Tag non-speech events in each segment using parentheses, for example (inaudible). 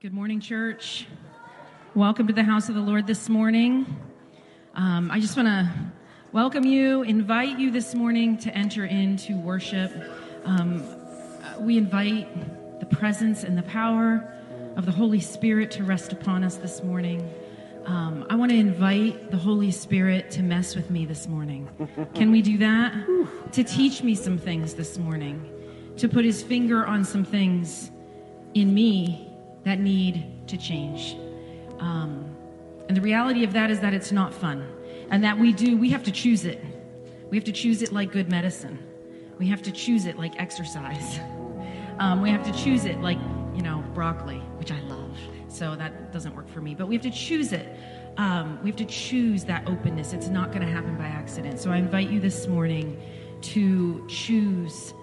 Good morning, church. Welcome to the house of the Lord this morning. Um, I just want to welcome you, invite you this morning to enter into worship. Um, we invite the presence and the power of the Holy Spirit to rest upon us this morning. Um, I want to invite the Holy Spirit to mess with me this morning. Can we do that? To teach me some things this morning, to put his finger on some things in me that need to change. Um, and the reality of that is that it's not fun. And that we do, we have to choose it. We have to choose it like good medicine. We have to choose it like exercise. (laughs) Um, we have to choose it like, you know, broccoli, which I love. So that doesn't work for me. But we have to choose it. Um, we have to choose that openness. It's not going to happen by accident. So I invite you this morning to choose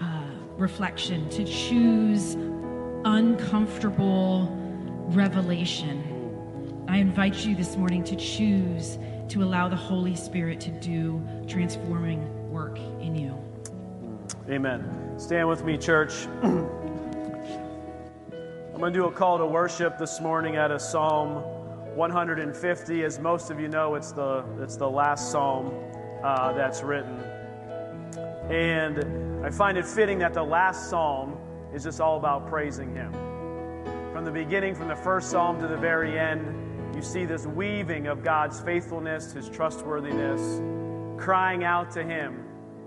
uh, reflection, to choose uncomfortable revelation. I invite you this morning to choose to allow the Holy Spirit to do transforming work in you. Amen. Stand with me, church. (clears throat) I'm going to do a call to worship this morning out of Psalm 150. As most of you know, it's the, it's the last psalm uh, that's written. And I find it fitting that the last psalm is just all about praising Him. From the beginning, from the first psalm to the very end, you see this weaving of God's faithfulness, His trustworthiness, crying out to Him.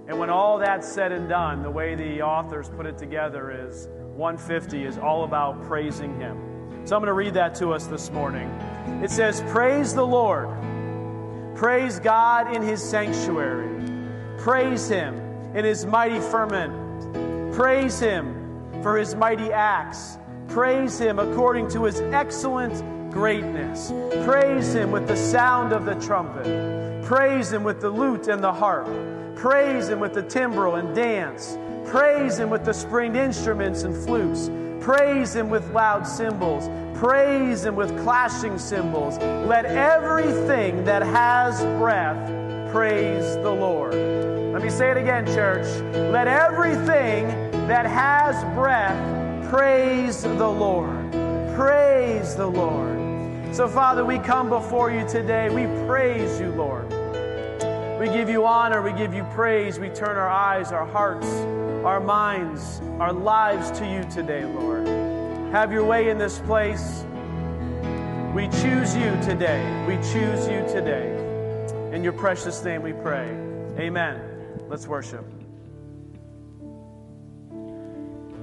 And when all that's said and done, the way the authors put it together is 150 is all about praising Him. So I'm going to read that to us this morning. It says, Praise the Lord. Praise God in His sanctuary. Praise Him in His mighty firmament. Praise Him for his mighty acts. Praise him according to his excellent greatness. Praise him with the sound of the trumpet. Praise him with the lute and the harp. Praise him with the timbrel and dance. Praise him with the stringed instruments and flutes. Praise him with loud cymbals. Praise him with clashing cymbals. Let everything that has breath praise the Lord. Me say it again, church. Let everything that has breath praise the Lord. Praise the Lord. So, Father, we come before you today. We praise you, Lord. We give you honor. We give you praise. We turn our eyes, our hearts, our minds, our lives to you today, Lord. Have your way in this place. We choose you today. We choose you today. In your precious name we pray. Amen. Let's worship.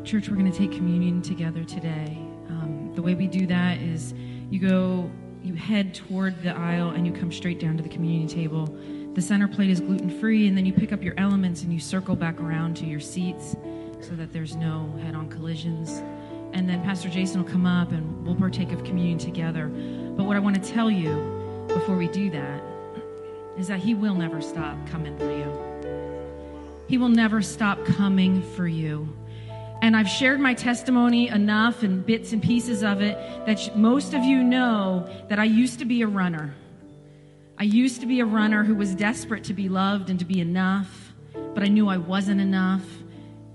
Church, we're going to take communion together today. Um, the way we do that is you go, you head toward the aisle, and you come straight down to the communion table. The center plate is gluten free, and then you pick up your elements and you circle back around to your seats so that there's no head on collisions. And then Pastor Jason will come up and we'll partake of communion together. But what I want to tell you before we do that is that He will never stop coming for you. He will never stop coming for you. And I've shared my testimony enough and bits and pieces of it that most of you know that I used to be a runner. I used to be a runner who was desperate to be loved and to be enough, but I knew I wasn't enough.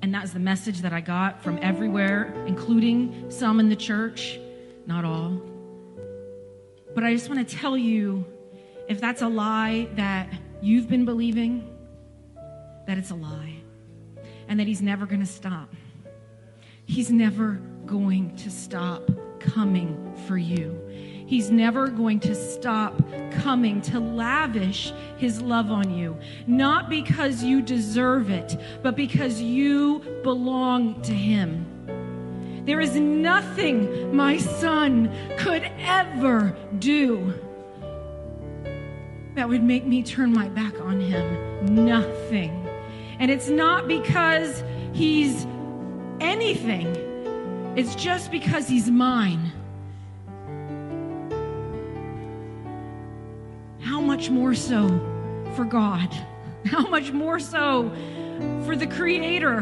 And that's the message that I got from everywhere, including some in the church, not all. But I just want to tell you if that's a lie that you've been believing, that it's a lie and that He's never going to stop. He's never going to stop coming for you. He's never going to stop coming to lavish his love on you. Not because you deserve it, but because you belong to him. There is nothing my son could ever do that would make me turn my back on him. Nothing. And it's not because he's anything, it's just because he's mine. How much more so for God? (laughs) How much more so for the Creator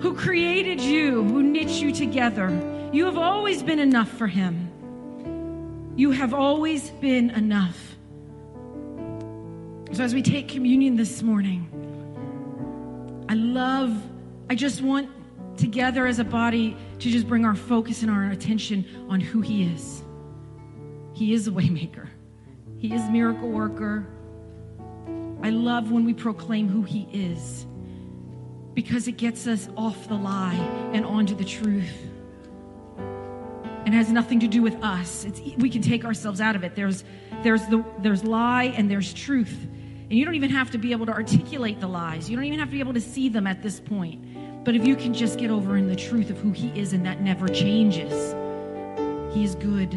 who created you, who knit you together? You have always been enough for Him. You have always been enough. So, as we take communion this morning, I love, I just want together as a body to just bring our focus and our attention on who He is. He is a waymaker. He is miracle worker. I love when we proclaim who He is because it gets us off the lie and onto the truth. And has nothing to do with us. It's, we can take ourselves out of it. There's, there's, the, there's lie and there's truth. And you don't even have to be able to articulate the lies. You don't even have to be able to see them at this point. But if you can just get over in the truth of who He is, and that never changes, He is good.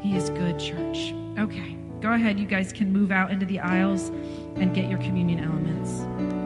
He is good, church. Okay, go ahead. You guys can move out into the aisles and get your communion elements.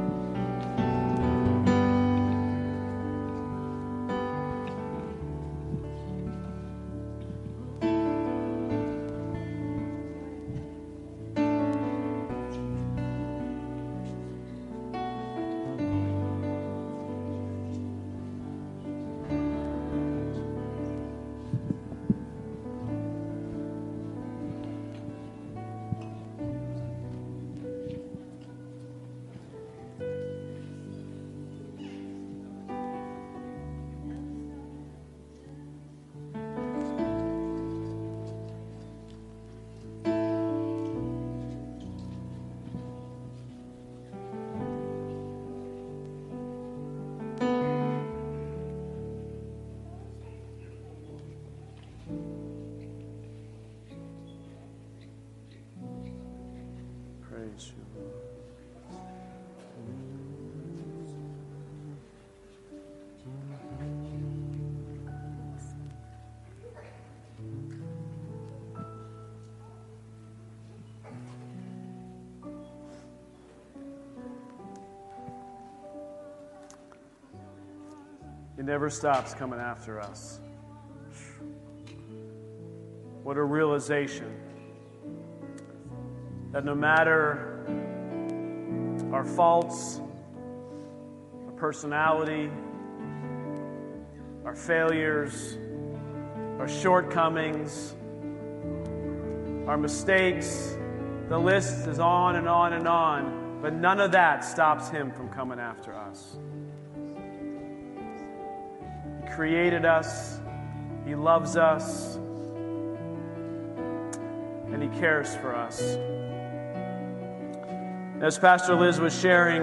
He never stops coming after us. What a realization that no matter our faults, our personality, our failures, our shortcomings, our mistakes, the list is on and on and on, but none of that stops Him from coming after us. Created us, He loves us, and He cares for us. As Pastor Liz was sharing,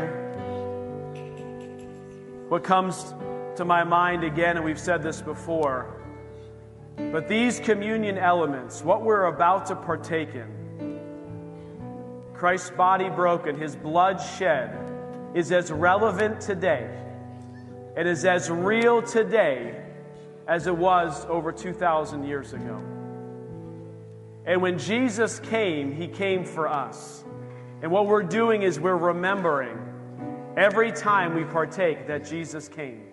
what comes to my mind again, and we've said this before, but these communion elements, what we're about to partake in, Christ's body broken, his blood shed, is as relevant today. It is as real today as it was over 2,000 years ago. And when Jesus came, he came for us. And what we're doing is we're remembering every time we partake that Jesus came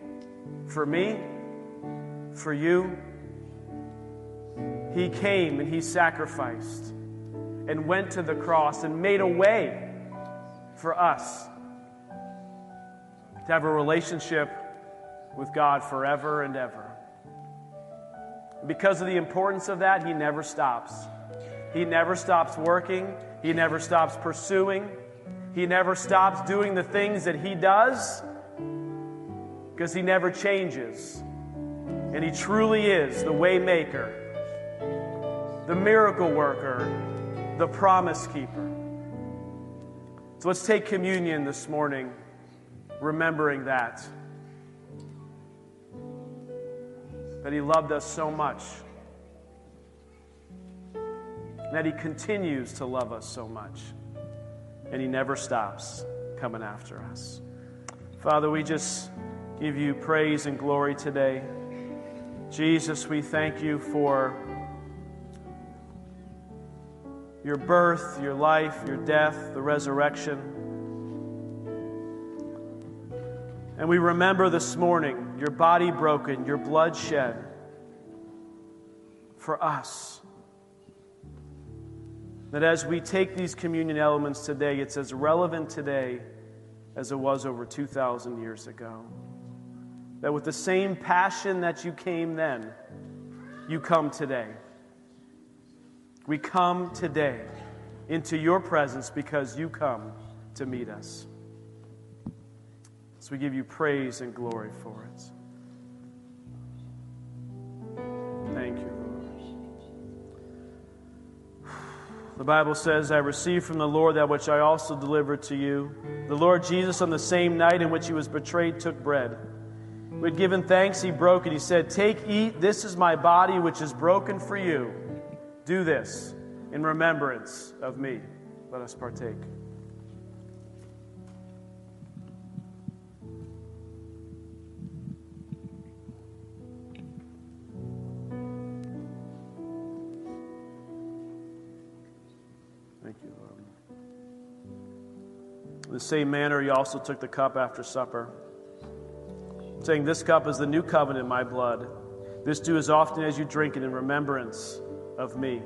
for me, for you. He came and he sacrificed and went to the cross and made a way for us to have a relationship with God forever and ever. Because of the importance of that, he never stops. He never stops working. He never stops pursuing. He never stops doing the things that he does because he never changes. And he truly is the waymaker, the miracle worker, the promise keeper. So let's take communion this morning, remembering that. That he loved us so much that He continues to love us so much. And He never stops coming after us. Father, we just give you praise and glory today. Jesus, we thank you for your birth, your life, your death, the resurrection. And we remember this morning your body broken, your blood shed for us. That as we take these communion elements today, it's as relevant today as it was over 2,000 years ago. That with the same passion that you came then, you come today. We come today into your presence because you come to meet us. We give you praise and glory for it. Thank you, Lord. The Bible says, I received from the Lord that which I also delivered to you. The Lord Jesus, on the same night in which he was betrayed, took bread. We had given thanks, he broke it. He said, Take, eat, this is my body which is broken for you. Do this in remembrance of me. Let us partake. In the same manner, he also took the cup after supper, saying, This cup is the new covenant in my blood. This do as often as you drink it in remembrance of me.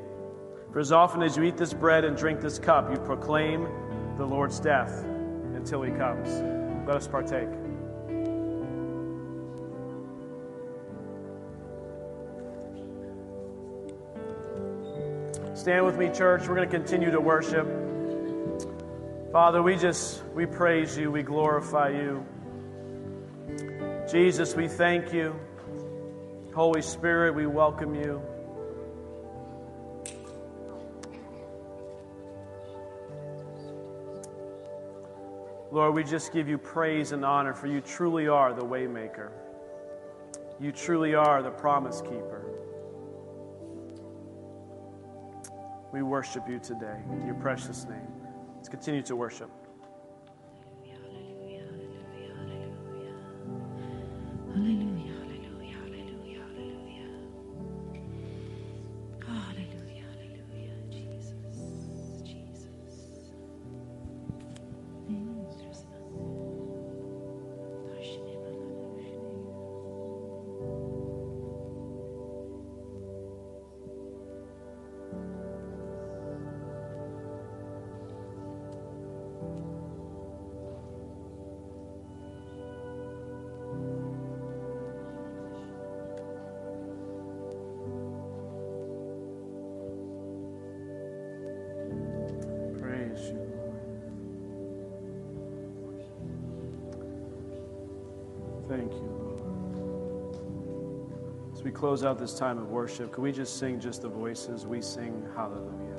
For as often as you eat this bread and drink this cup, you proclaim the Lord's death until he comes. Let us partake. Stand with me, church. We're going to continue to worship. Father, we just we praise you, we glorify you. Jesus, we thank you. Holy Spirit, we welcome you. Lord, we just give you praise and honor for you truly are the waymaker. You truly are the promise keeper. We worship you today in your precious name. Let's continue to worship. Close out this time of worship, can we just sing just the voices? We sing hallelujah.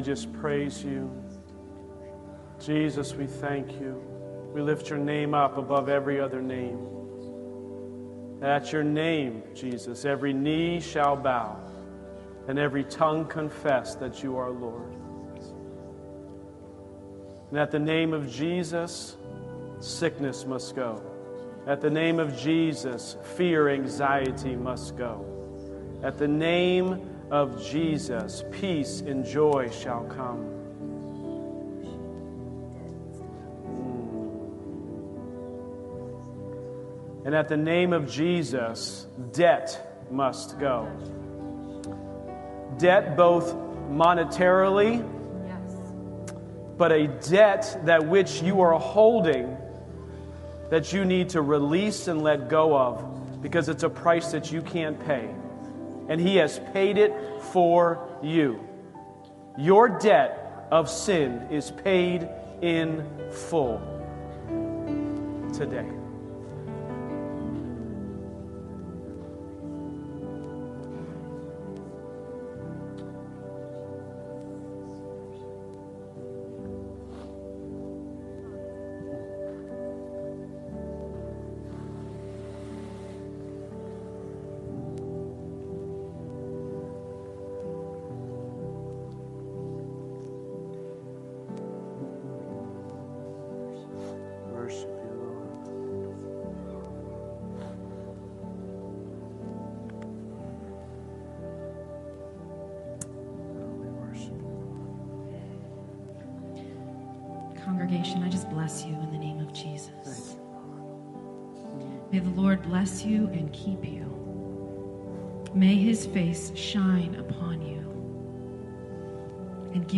We just praise you. Jesus, we thank you. We lift your name up above every other name. At your name, Jesus, every knee shall bow and every tongue confess that you are Lord. And at the name of Jesus, sickness must go. At the name of Jesus, fear, anxiety must go. At the name of Jesus, peace and joy shall come. Mm. And at the name of Jesus, debt must go. Debt both monetarily, but a debt that which you are holding that you need to release and let go of because it's a price that you can't pay. And He has paid it for you. Your debt of sin is paid in full today.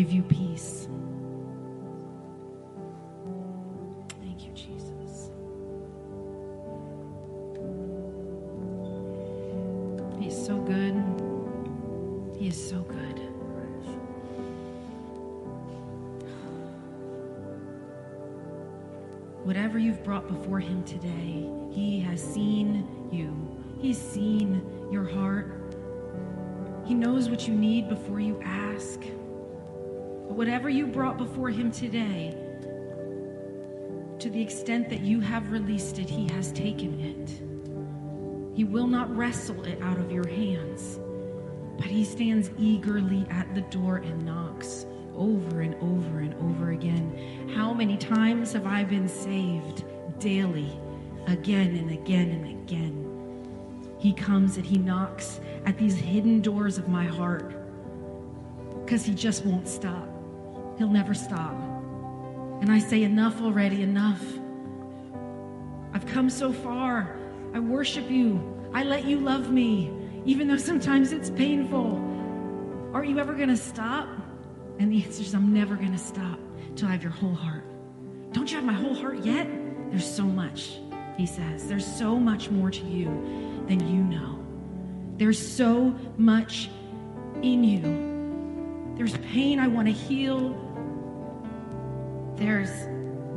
Give you peace. Thank you, Jesus. He's so good. He is so good. Whatever you've brought before him today, he has seen you. He's seen your heart. He knows what you need before you ask. But whatever you brought before him today, to the extent that you have released it, he has taken it. He will not wrestle it out of your hands, but he stands eagerly at the door and knocks over and over and over again. How many times have I been saved daily, again and again and again? He comes and he knocks at these hidden doors of my heart because he just won't stop. He'll never stop. And I say, Enough already, enough. I've come so far. I worship you. I let you love me, even though sometimes it's painful. Are you ever going to stop? And the answer is, I'm never going to stop till I have your whole heart. Don't you have my whole heart yet? There's so much, he says. There's so much more to you than you know. There's so much in you. There's pain I want to heal. There's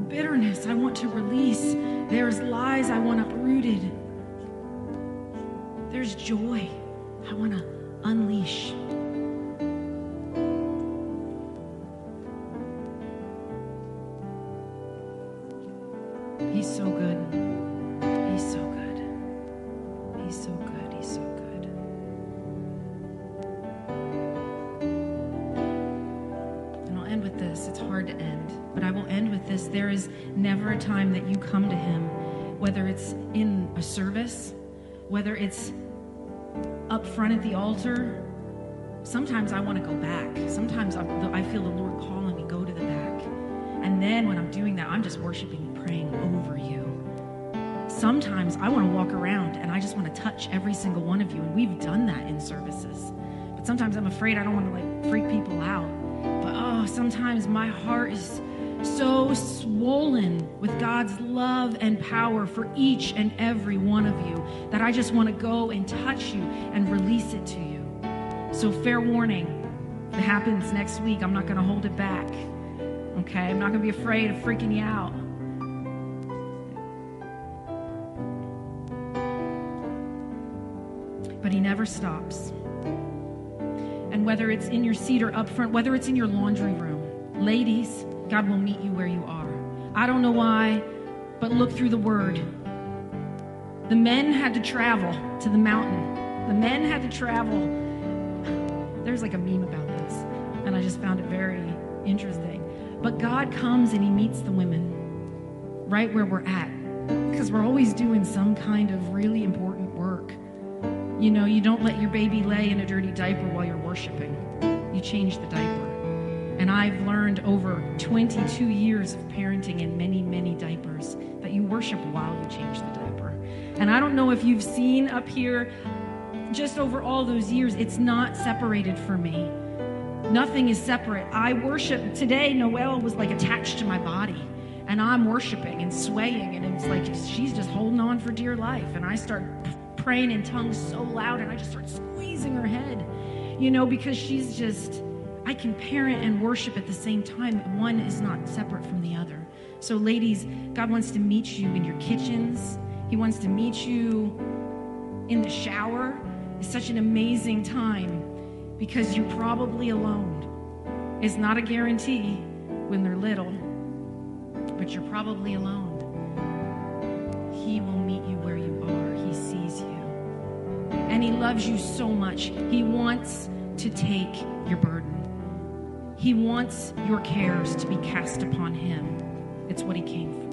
bitterness I want to release. There's lies I want uprooted. There's joy I want to unleash. The altar. Sometimes I want to go back. Sometimes I'm, feel the Lord calling me, go to the back. And then when I'm doing that, I'm just worshiping and praying over you. Sometimes I want to walk around and I just want to touch every single one of you. And we've done that in services. But sometimes I'm afraid I don't want to like freak people out. But oh, sometimes my heart is so swollen with God's love and power for each and every one of you that I just want to go and touch you and release it to you. So, fair warning it happens next week, I'm not going to hold it back. Okay? I'm not going to be afraid of freaking you out. But He never stops. And whether it's in your seat or up front, whether it's in your laundry room, ladies, God will meet you where you are. I don't know why, but look through the word. The men had to travel to the mountain. The men had to travel. There's like a meme about this, and I just found it very interesting. But God comes and He meets the women right where we're at because we're always doing some kind of really important work. You know, you don't let your baby lay in a dirty diaper while you're worshiping, you change the diaper. And I've learned over 22 years of parenting in many, many diapers that you worship while you change the diaper. And I don't know if you've seen up here, just over all those years, it's not separated for me. Nothing is separate. I worship. Today, Noelle was like attached to my body. And I'm worshiping and swaying. And it's like she's just holding on for dear life. And I start praying in tongues so loud and I just start squeezing her head, you know, because she's just I can parent and worship at the same time. One is not separate from the other. So, ladies, God wants to meet you in your kitchens, He wants to meet you in the shower. It's such an amazing time because you're probably alone. It's not a guarantee when they're little, but you're probably alone. He will meet you where you are, He sees you. And He loves you so much. He wants to take your burden. He wants your cares to be cast upon him. It's what he came for.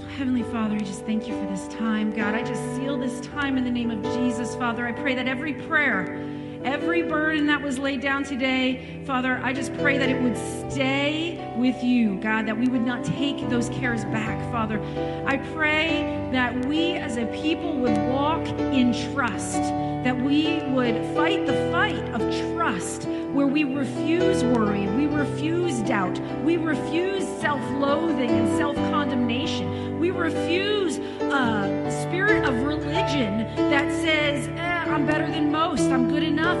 So, Heavenly Father, I just thank you for this time. God, I just seal this time in the name of Jesus, Father. I pray that every prayer, Every burden that was laid down today, Father, I just pray that it would stay with you, God, that we would not take those cares back, Father. I pray that we as a people would walk in trust, that we would fight the fight of trust where we refuse worry, we refuse doubt, we refuse self loathing and self condemnation, we refuse a spirit of religion that says, eh, I'm better than most, I'm good enough.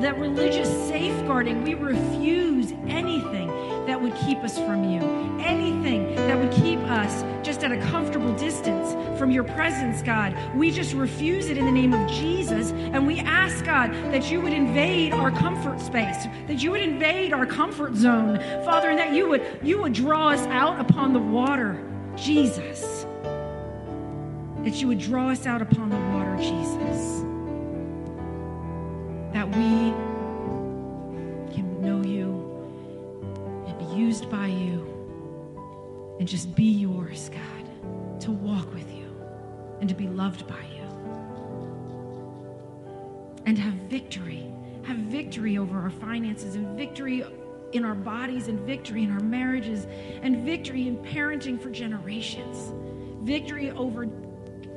That religious safeguarding, we refuse anything that would keep us from you, anything that would keep us just at a comfortable distance from your presence, God. We just refuse it in the name of Jesus. And we ask, God, that you would invade our comfort space, that you would invade our comfort zone, Father, and that you would, you would draw us out upon the water, Jesus. That you would draw us out upon the water, Jesus that we can know you and be used by you and just be yours, God, and to be loved by you and have victory. Have victory over our finances and victory in our bodies and victory in our marriages and victory in parenting for generations. Victory over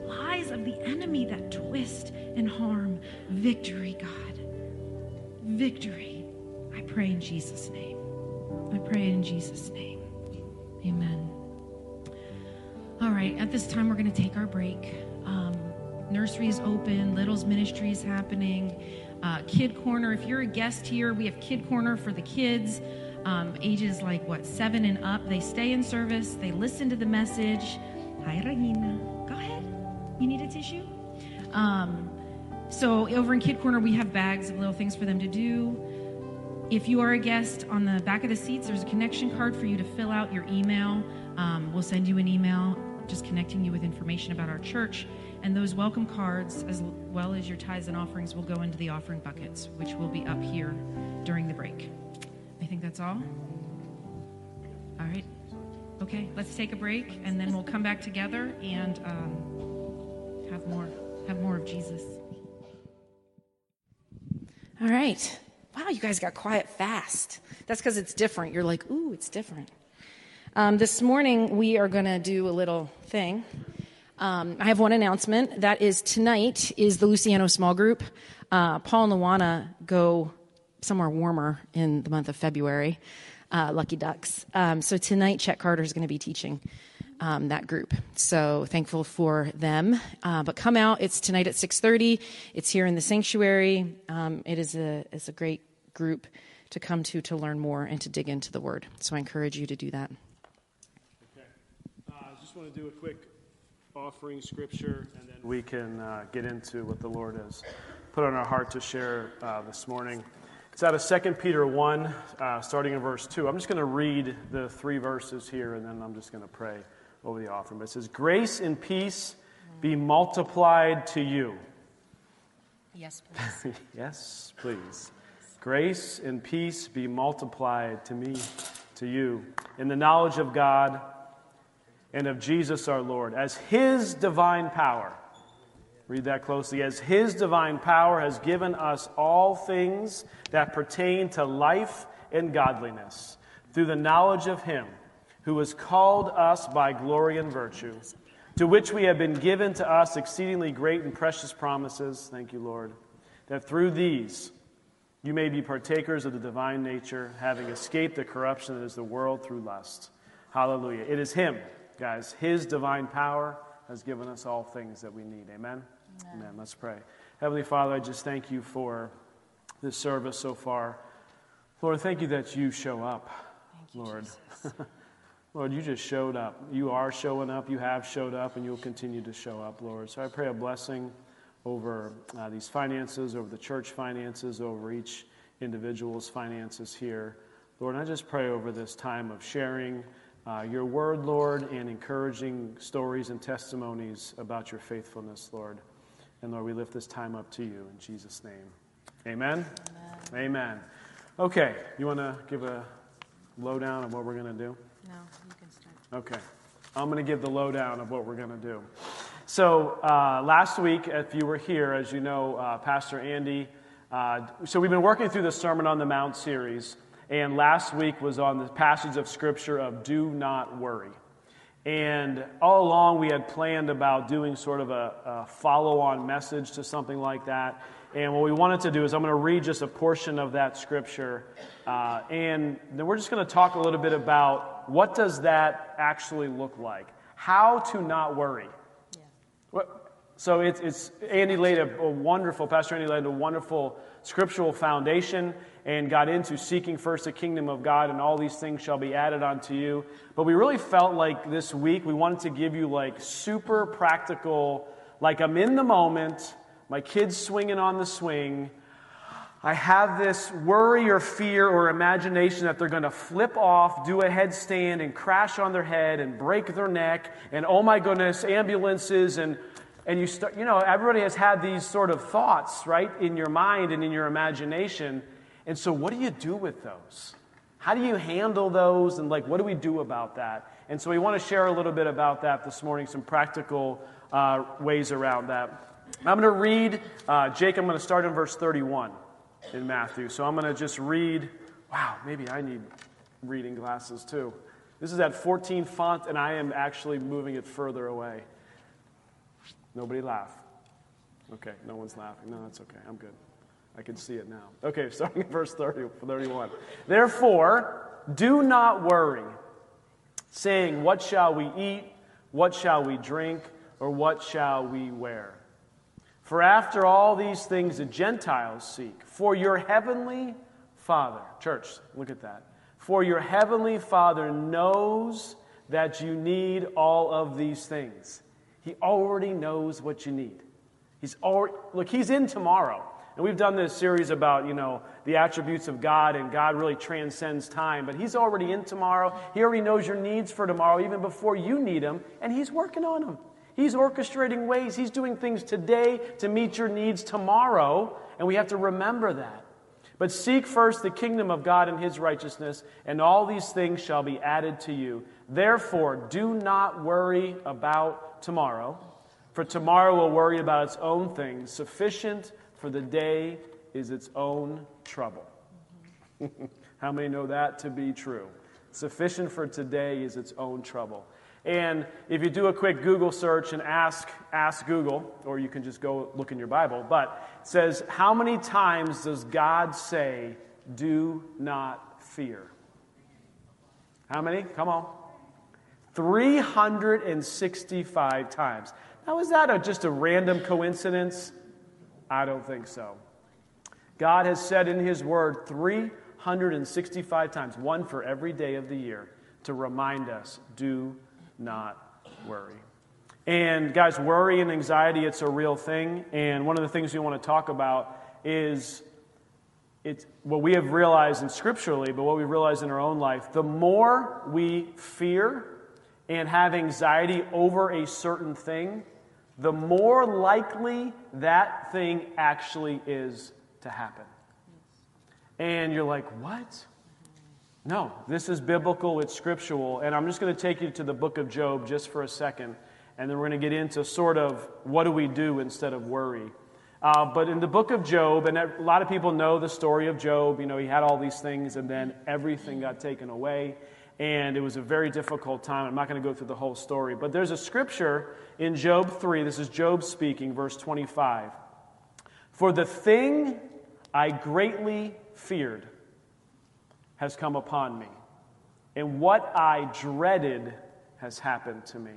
lies of the enemy that twist and harm. Victory, God victory. I pray in Jesus' name. I pray in Jesus' name. Amen. All right, at this time, we're going to take our break. Um, nursery is open, Little's ministry is happening. Uh, kid Corner, if you're a guest here, we have Kid Corner for the kids, um, ages like what, seven and up. They stay in service, they listen to the message. Hi, Regina. Go ahead. You need a tissue? Um, so over in Kid Corner, we have bags of little things for them to do. If you are a guest, on the back of the seats, there's a connection card for you to fill out your email. Um, we'll send you an email just connecting you with information about our church. And those welcome cards, as well as your tithes and offerings, will go into the offering buckets, which will be up here during the break. I think that's all. All right. Okay, let's take a break, and then we'll come back together and um, have more, have more of Jesus. All right. Wow, you guys got quiet fast. That's because it's different. You're like, ooh, it's different. Um, this morning, we are going to do a little thing. Um, I have one announcement. That is tonight is the Luciano small group. Uh, Paul and Luana go somewhere warmer in the month of February. Uh, lucky ducks. Um, so tonight, Chet Carter is going to be teaching um, that group. So thankful for them. Uh, but come out. It's tonight at 6:30. It's here in the sanctuary. Um, it is a it's a great group to come to to learn more and to dig into the Word. So I encourage you to do that. Just want to do a quick offering scripture, and then we can uh, get into what the Lord has put on our heart to share uh, this morning. It's out of 2 Peter 1, uh, starting in verse 2. I'm just going to read the three verses here, and then I'm just going to pray over the offering. But it says, Grace and peace be multiplied to you. Yes, please. (laughs) yes, please. Grace and peace be multiplied to me, to you, in the knowledge of God and of Jesus our Lord, as His divine power. Read that closely. As His divine power has given us all things that pertain to life and godliness through the knowledge of Him who has called us by glory and virtue, to which we have been given to us exceedingly great and precious promises. Thank you, Lord. That through these you may be partakers of the divine nature, having escaped the corruption that is the world through lust. Hallelujah. It is Him, guys. His divine power has given us all things that we need. Amen? Amen. Amen. Let's pray. Heavenly Father, I just thank you for this service so far. Lord, thank you that you show up, you, Lord. (laughs) Lord, you just showed up. You are showing up. You have showed up, and you'll continue to show up, Lord. So I pray a blessing over uh, these finances, over the church finances, over each individual's finances here. Lord, I just pray over this time of sharing uh, your word, Lord, and encouraging stories and testimonies about your faithfulness, Lord. And Lord, we lift this time up to you in Jesus' name. Amen. Amen. Amen. Okay, you want to give a lowdown of what we're going to do? No, you can start. Okay. I'm going to give the lowdown of what we're going to do. So, uh, last week, if you were here, as you know, uh, Pastor Andy Uh, so we've been working through the Sermon on the Mount series, and last week was on the passage of Scripture of do not worry. And all along, we had planned about doing sort of a, a follow on message to something like that. And what we wanted to do is, I'm going to read just a portion of that scripture. Uh, and then we're just going to talk a little bit about what does that actually look like? How to not worry. Yeah. So it's, it's Andy laid a, a wonderful, Pastor Andy laid a wonderful scriptural foundation and got into seeking first the kingdom of God, and all these things shall be added unto you. But we really felt like this week we wanted to give you like super practical, like I'm in the moment, my kid's swinging on the swing. I have this worry or fear or imagination that they're going to flip off, do a headstand, and crash on their head and break their neck, and oh my goodness, ambulances and and you start, you know, everybody has had these sort of thoughts, right, in your mind and in your imagination. And so, what do you do with those? How do you handle those? And, like, what do we do about that? And so, we want to share a little bit about that this morning, some practical uh, ways around that. I'm going to read, uh, Jake, I'm going to start in verse 31 in Matthew. So, I'm going to just read. Wow, maybe I need reading glasses too. This is at 14 font, and I am actually moving it further away. Nobody laugh. Okay, no one's laughing. No, that's okay. I'm good. I can see it now. Okay, (laughs) starting at verse 30, 31. Therefore, do not worry, saying, What shall we eat? What shall we drink? Or what shall we wear? For after all these things the Gentiles seek, for your heavenly Father, church, look at that. For your heavenly Father knows that you need all of these things. He already knows what you need. He's already, look, He's in tomorrow. And we've done this series about, you know, the attributes of God, and God really transcends time. But He's already in tomorrow. He already knows your needs for tomorrow, even before you need Him, and He's working on them. He's orchestrating ways. He's doing things today to meet your needs tomorrow, and we have to remember that. But seek first the kingdom of God and His righteousness, and all these things shall be added to you. Therefore, do not worry about tomorrow, for tomorrow will worry about its own things. Sufficient for the day is its own trouble. How many know that to be true? Sufficient for today is its own trouble. And if you do a quick Google search and ask, ask Google, or you can just go look in your Bible, but it says, How many times does God say, Do not fear? How many? Come on. 365 times. Now, is that a, just a random coincidence? I don't think so. God has said in His Word 365 times, one for every day of the year, to remind us do not worry. And, guys, worry and anxiety, it's a real thing. And one of the things we want to talk about is it's what we have realized in scripturally, but what we realize in our own life. The more we fear, and have anxiety over a certain thing, the more likely that thing actually is to happen. And you're like, what? No, this is biblical, it's scriptural. And I'm just going to take you to the book of Job just for a second. And then we're going to get into sort of what do we do instead of worry. Uh, but in the book of Job, and a lot of people know the story of Job, you know, he had all these things and then everything got taken away and it was a very difficult time. I'm not going to go through the whole story, but there's a scripture in Job 3. This is Job speaking, verse 25. For the thing I greatly feared has come upon me, and what I dreaded has happened to me.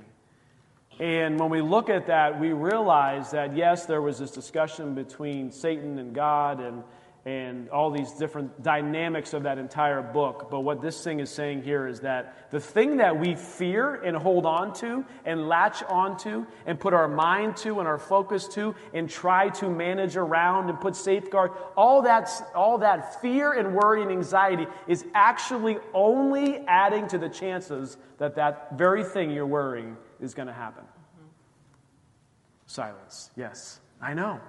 And when we look at that, we realize that yes, there was this discussion between Satan and God, and and all these different dynamics of that entire book. But what this thing is saying here is that the thing that we fear and hold on to and latch onto and put our mind to and our focus to and try to manage around and put safeguard, all that, all that fear and worry and anxiety is actually only adding to the chances that that very thing you're worrying is going to happen. Mm-hmm. Silence. Yes, I know.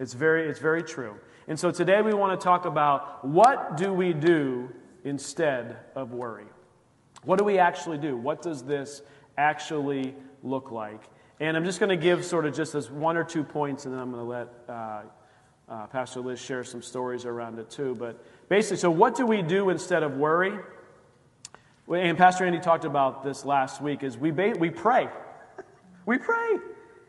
It's very, it's very true. And so today we want to talk about what do we do instead of worry? What do we actually do? What does this actually look like? And I'm just going to give sort of just as one or two points, and then I'm going to let uh, Uh, Pastor Liz share some stories around it too. But basically, so what do we do instead of worry? And Pastor Andy talked about this last week. Is we ba- we pray, we pray,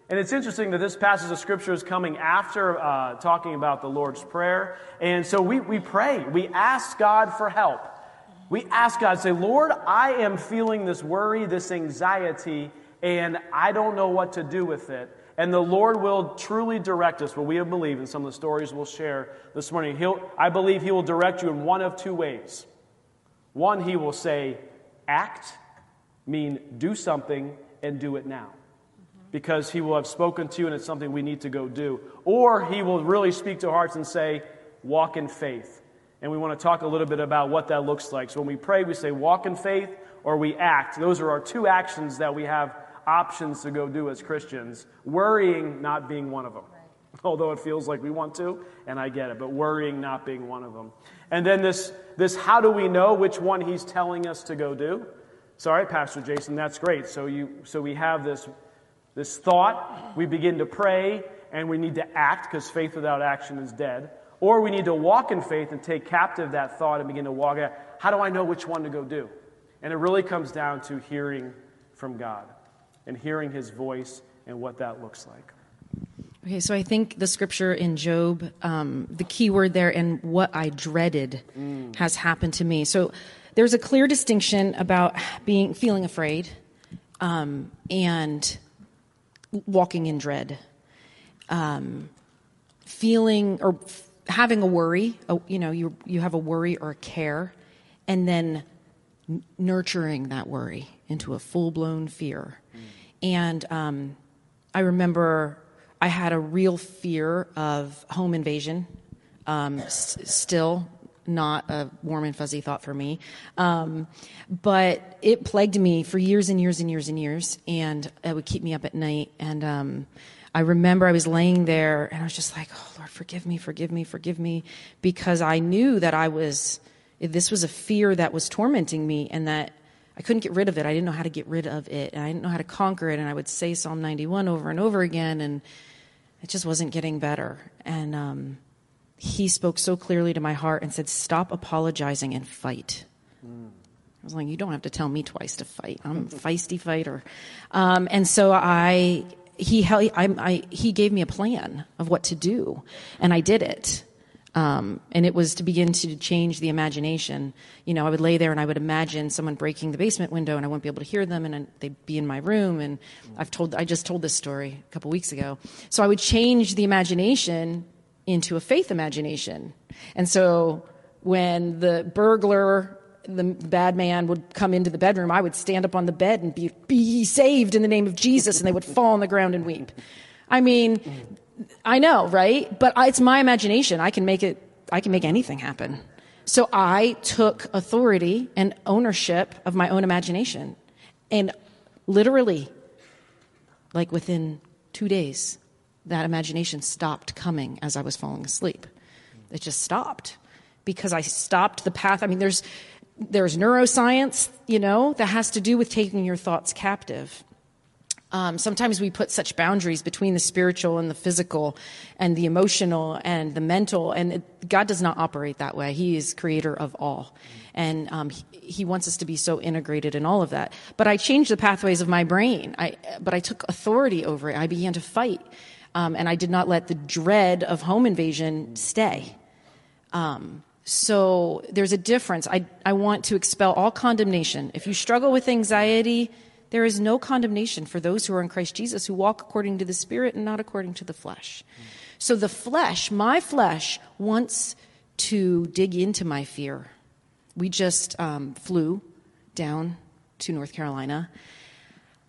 and it's interesting that this passage of scripture is coming after uh, talking about the Lord's prayer, and so we we pray, we ask God for help. We ask God, say, Lord, I am feeling this worry, this anxiety, and I don't know what to do with it. And the Lord will truly direct us, what we have believed in some of the stories we'll share this morning. He'll, I believe He will direct you in one of two ways. One, He will say, act, mean do something and do it now. Because He will have spoken to you and it's something we need to go do. Or He will really speak to hearts and say, walk in faith. And we want to talk a little bit about what that looks like. So when we pray, we say walk in faith or we act. Those are our two actions that we have options to go do as Christians, worrying not being one of them. (laughs) Although it feels like we want to, and I get it, but worrying not being one of them. And then this, this how do we know which one he's telling us to go do? Sorry, Pastor Jason, that's great. So, you, so we have this, this thought, we begin to pray, and we need to act because faith without action is dead. Or we need to walk in faith and take captive that thought and begin to walk out. How do I know which one to go do? And it really comes down to hearing from God and hearing his voice and what that looks like. Okay, so I think the scripture in Job, um, the key word there, and what I dreaded mm. has happened to me. So there's a clear distinction about being feeling afraid um, and walking in dread. Um, feeling or f- having a worry, a, you know, you you have a worry or a care, and then n- nurturing that worry into a full blown fear. Mm. And um, I remember I had a real fear of home invasion. Um, s- still not a warm and fuzzy thought for me. Um, but it plagued me for years and years and years and years, and it would keep me up at night. And um, I remember I was laying there and I was just like, oh, Lord, forgive me, forgive me, forgive me, because I knew that I was, this was a fear that was tormenting me and that I couldn't get rid of it. I didn't know how to get rid of it, and I didn't know how to conquer it. And I would say Psalm 91 over and over again, and it just wasn't getting better. And um, he spoke so clearly to my heart and said, "Stop apologizing and fight." Mm. I was like, "You don't have to tell me twice to fight. I'm a feisty fighter." Um, and so I, he, I, I, he gave me a plan of what to do, and I did it. Um, and it was to begin to change the imagination. You know, I would lay there and I would imagine someone breaking the basement window, and I wouldn't be able to hear them, and they'd be in my room. And I've told, I just told this story a couple weeks ago. So I would change the imagination into a faith imagination. And so when the burglar, the bad man would come into the bedroom, I would stand up on the bed and be, be saved in the name of Jesus, and they would fall on the ground and weep. I mean, I know, right? But it's my imagination. I can make it, I can make anything happen. So I took authority and ownership of my own imagination. And literally, like within two days, that imagination stopped coming as I was falling asleep. It just stopped because I stopped the path. I mean, there's, there's neuroscience, you know, that has to do with taking your thoughts captive. Um, sometimes we put such boundaries between the spiritual and the physical and the emotional and the mental, and it, God does not operate that way. He is creator of all. And um, he, he, wants us to be so integrated in all of that. But I changed the pathways of my brain. I, but I took authority over it. I began to fight. Um, and I did not let the dread of home invasion stay. Um, so there's a difference. I, I want to expel all condemnation. If you struggle with anxiety, there is no condemnation for those who are in Christ Jesus who walk according to the Spirit and not according to the flesh. So the flesh, my flesh, wants to dig into my fear. We just um, flew down to North Carolina,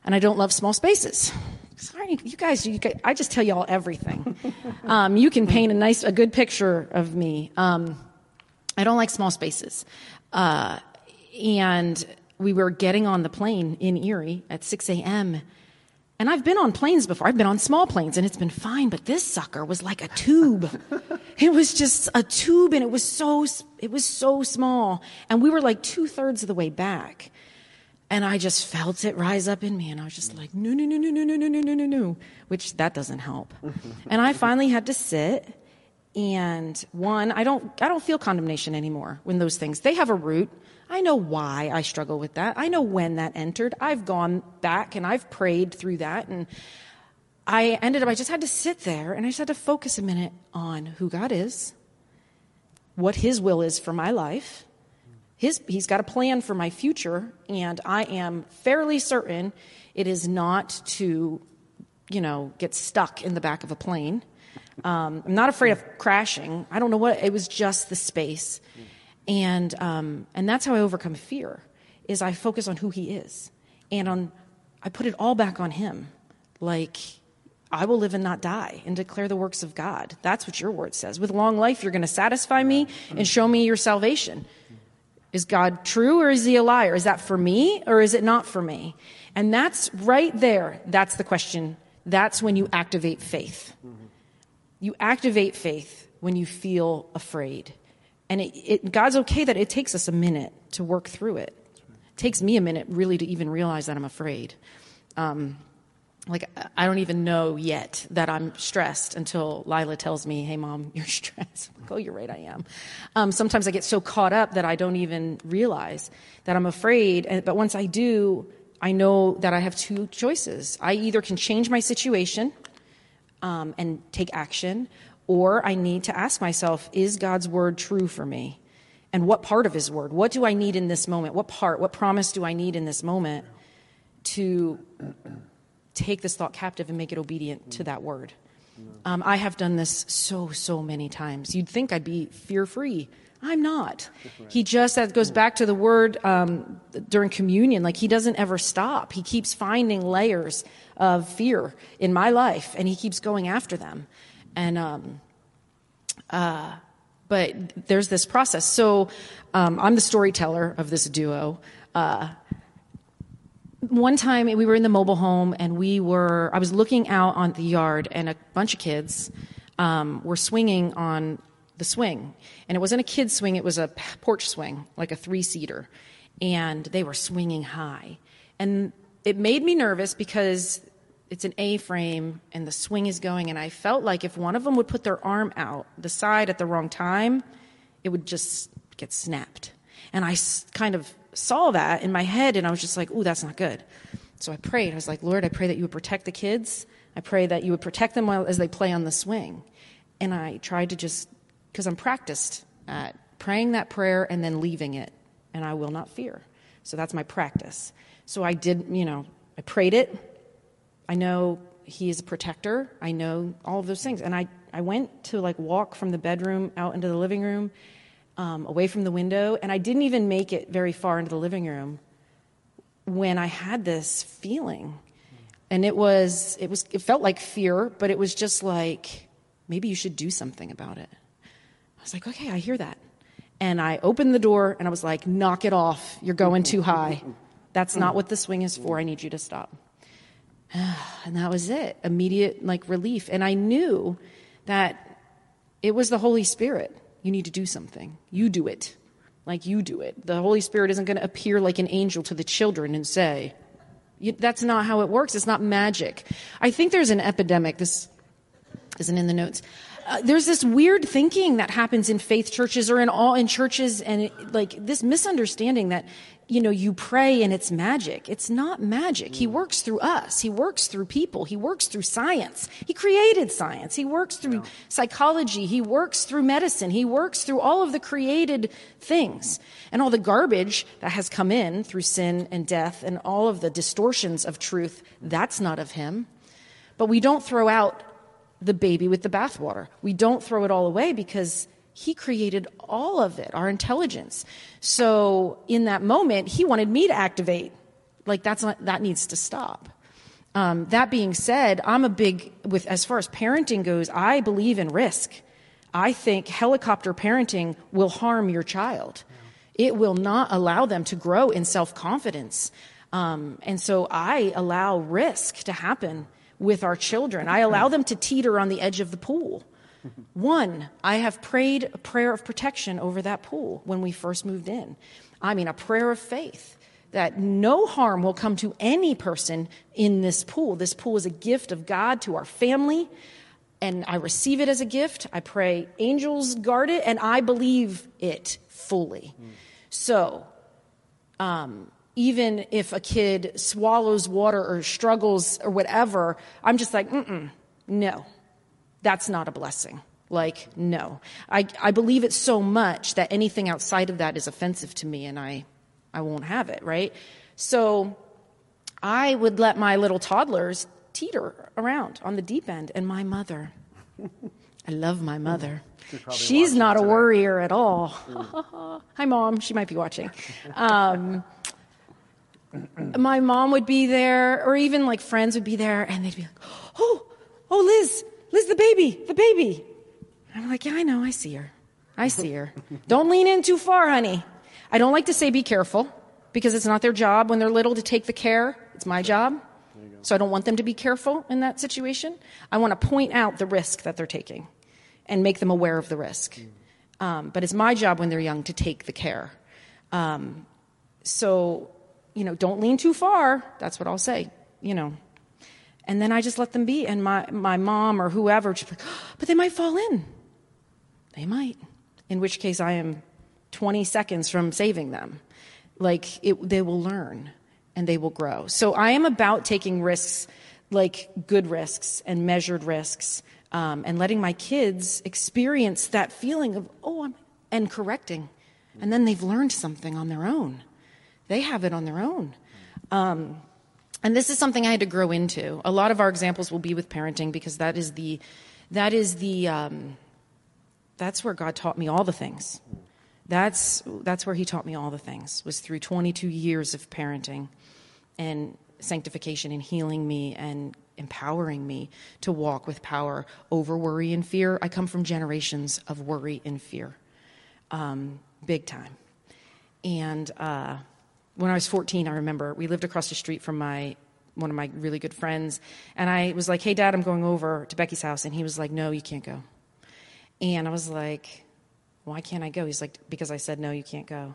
and I don't love small spaces. Sorry, you guys, you guys I just tell you all everything. Um, you can paint a nice, a good picture of me. Um, I don't like small spaces. Uh, and we were getting on the plane in Erie at 6 a.m. And I've been on planes before. I've been on small planes and it's been fine, but this sucker was like a tube. (laughs) it was just a tube and it was so, it was so small. And we were like two thirds of the way back. And I just felt it rise up in me and I was just like, no, no, no, no, no, no, no, no, no, no, no, which that doesn't help. (laughs) and I finally had to sit And one, I don't, I don't feel condemnation anymore when those things, they have a root. I know why I struggle with that. I know when that entered. I've gone back and I've prayed through that. And I ended up, I just had to sit there and I just had to focus a minute on who God is, what His will is for my life. His, he's got a plan for my future, and I am fairly certain it is not to, you know, get stuck in the back of a plane. Um, I'm not afraid of crashing. I don't know what it was. Just the space, and um, and that's how I overcome fear. Is I focus on who He is, and on I put it all back on Him. Like I will live and not die and declare the works of God. That's what your word says. With long life, you're going to satisfy me and show me your salvation. Is God true or is he a liar? Is that for me or is it not for me? And that's right there. That's the question. That's when you activate faith. You activate faith when you feel afraid. And it, it, God's okay that it takes us a minute to work through it. It takes me a minute really to even realize that I'm afraid. Um, like I don't even know yet that I'm stressed until Lila tells me, "Hey, mom, (laughs) you're stressed." I'm like, "Oh, you're right, I am." Um, sometimes I get so caught up that I don't even realize that I'm afraid. But once I do, I know that I have two choices. I either can change my situation um, and take action, or I need to ask myself, "Is God's word true for me?" And what part of His word? What do I need in this moment? What part? What promise do I need in this moment to take this thought captive and make it obedient to that word. Um, I have done this so, so many times. You'd think I'd be fear free. I'm not. He just, that goes back to the word um, during communion, like he doesn't ever stop. He keeps finding layers of fear in my life and he keeps going after them. And, um, uh, but there's this process. So um, I'm the storyteller of this duo. Uh, one time we were in the mobile home and we were i was looking out on the yard and a bunch of kids um, were swinging on the swing. And it wasn't a kid swing it was a porch swing like a three seater and they were swinging high. And it made me nervous because it's an a frame and the swing is going and i felt like if one of them would put their arm out the side at the wrong time it would just get snapped. And i kind of saw that in my head and I was just like, ooh, that's not good. So I prayed. I was like, Lord, I pray that you would protect the kids. I pray that you would protect them while, as they play on the swing. And I tried to just, because I'm practiced at praying that prayer and then leaving it, and I will not fear. So that's my practice. So I did, you know, I prayed it. I know he is a protector. I know all of those things. And I, I went to like walk from the bedroom out into the living room um, away from the window, and I didn't even make it very far into the living room when I had this feeling. And it was, it was, it felt like fear, but it was just like, maybe you should do something about it. I was like, okay, I hear that. And I opened the door and I was like, knock it off. You're going too high. That's not what the swing is for. I need you to stop. (sighs) And that was it. Immediate like relief. And I knew that it was the Holy Spirit you need to do something. You do it. Like you do it. The Holy Spirit isn't going to appear like an angel to the children and say, that's not how it works. It's not magic. I think there's an epidemic. This isn't in the notes. Uh, there's this weird thinking that happens in faith churches or in all in churches and it, like this misunderstanding that you know, you pray and it's magic. It's not magic. He mm. works through us. He works through people. He works through science. He created science. He works through psychology. He works through medicine. He works through all of the created things and all the garbage that has come in through sin and death and all of the distortions of truth. That's not of him. But we don't throw out the baby with the bathwater. We don't throw it all away because he created all of it, our intelligence. So in that moment, He wanted me to activate. Like that's not, that needs to stop. Um, that being said, I'm a big with as far as parenting goes. I believe in risk. I think helicopter parenting will harm your child. It will not allow them to grow in self confidence. Um, and so I allow risk to happen with our children. I allow them to teeter on the edge of the pool. One, I have prayed a prayer of protection over that pool when we first moved in. I mean, a prayer of faith that no harm will come to any person in this pool. This pool is a gift of God to our family. and I receive it as a gift. I pray angels guard it, and I believe it fully. So, um, even if a kid swallows water or struggles or whatever, I'm just like, mm no, that's not a blessing. Like, no. I, I believe it so much that anything outside of that is offensive to me and I, I won't have it, right? So I would let my little toddlers teeter around on the deep end. And my mother, I love my mother. She's not a today. worrier at all. (laughs) Hi, mom. She might be watching. Um, my mom would be there, or even like friends would be there, and they'd be like, (gasps) "Oh, oh, Liz, Liz, the baby, the baby." I'm like, "Yeah, I know. I see her. I see her. (laughs) don't lean in too far, honey." I don't like to say be careful because it's not their job when they're little to take the care. It's my job. So I don't want them to be careful in that situation. I want to point out the risk that they're taking and make them aware of the risk. Um, but it's my job when they're young to take the care. Um, so, you know, don't lean too far. That's what I'll say, you know. And then I just let them be. And my, my mom or whoever, just like, (gasps) but they might fall in. They might. In which case, I am 20 seconds from saving them. Like, it, they will learn and they will grow. So I am about taking risks, like good risks and measured risks, um, and letting my kids experience that feeling of, oh, I'm, and correcting. And then they've learned something on their own. They have it on their own. Um, and this is something I had to grow into. A lot of our examples will be with parenting because that is the, that is the, um, that's where God taught me all the things. That's, that's where he taught me all the things, was through 22 years of parenting and sanctification and healing me and empowering me to walk with power over worry and fear. I come from generations of worry and fear, um, big time. And uh, when I was 14, I remember we lived across the street from my one of my really good friends, and I was like, "Hey, Dad, I'm going over to Becky's house," and he was like, "No, you can't go." And I was like, "Why can't I go?" He's like, "Because I said no, you can't go."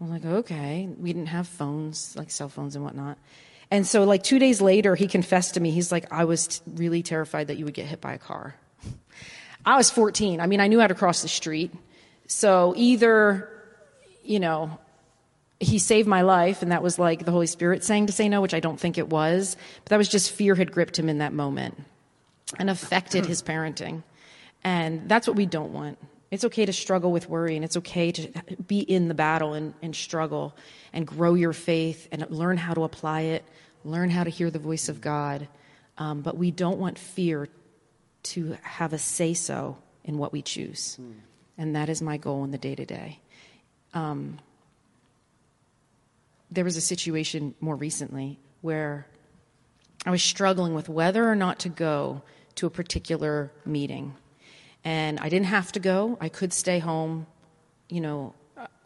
I'm like, "Okay." We didn't have phones, like cell phones and whatnot. And so, like two days later, he confessed to me. He's like, "I was really terrified that you would get hit by a car." (laughs) I was 14. I mean, I knew how to cross the street. So either, you know, he saved my life, and that was like the Holy Spirit saying to say no, which I don't think it was. But that was just fear had gripped him in that moment and affected his parenting. And that's what we don't want. It's okay to struggle with worry, and it's okay to be in the battle and, and struggle and grow your faith and learn how to apply it, learn how to hear the voice of God. Um, but we don't want fear to have a say so in what we choose. And that is my goal in the day to day. There was a situation more recently where I was struggling with whether or not to go to a particular meeting. And I didn't have to go, I could stay home. You know,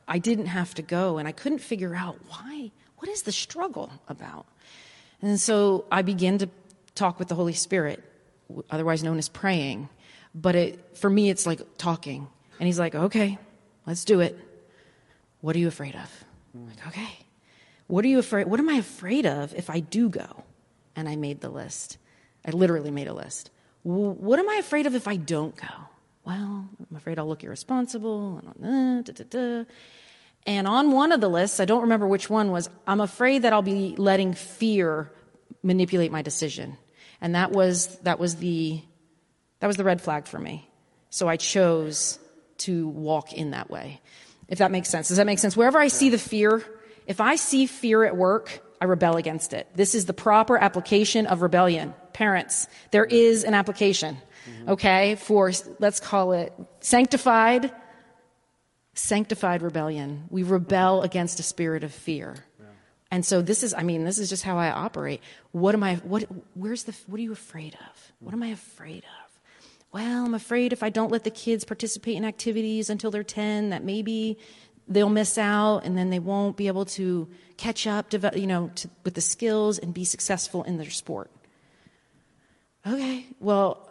I didn't have to go, and I couldn't figure out why. What is the struggle about? And so I began to talk with the Holy Spirit, otherwise known as praying. But it, for me, it's like talking. And he's like, okay, let's do it. What are you afraid of? I'm like, okay. What are you afraid? What am I afraid of if I do go? And I made the list. I literally made a list. What am I afraid of if I don't go? Well, I'm afraid I'll look irresponsible. And, da, da. and on one of the lists, I don't remember which one was, I'm afraid that I'll be letting fear manipulate my decision. And that was that was the that was the red flag for me. So I chose to walk in that way. If that makes sense. Does that make sense? Wherever I see the fear, if I see fear at work, I rebel against it. This is the proper application of rebellion. Parents, there is an application, mm-hmm. okay, for let's call it sanctified sanctified rebellion. We rebel against a spirit of fear. And so this is, I mean, this is just how I operate. What am I, what, where's the, what are you afraid of? What am I afraid of? Well, I'm afraid if I don't let the kids participate in activities until they're 10, that maybe they'll miss out and then they won't be able to catch up, develop, you know, to, with the skills and be successful in their sport. Okay, well,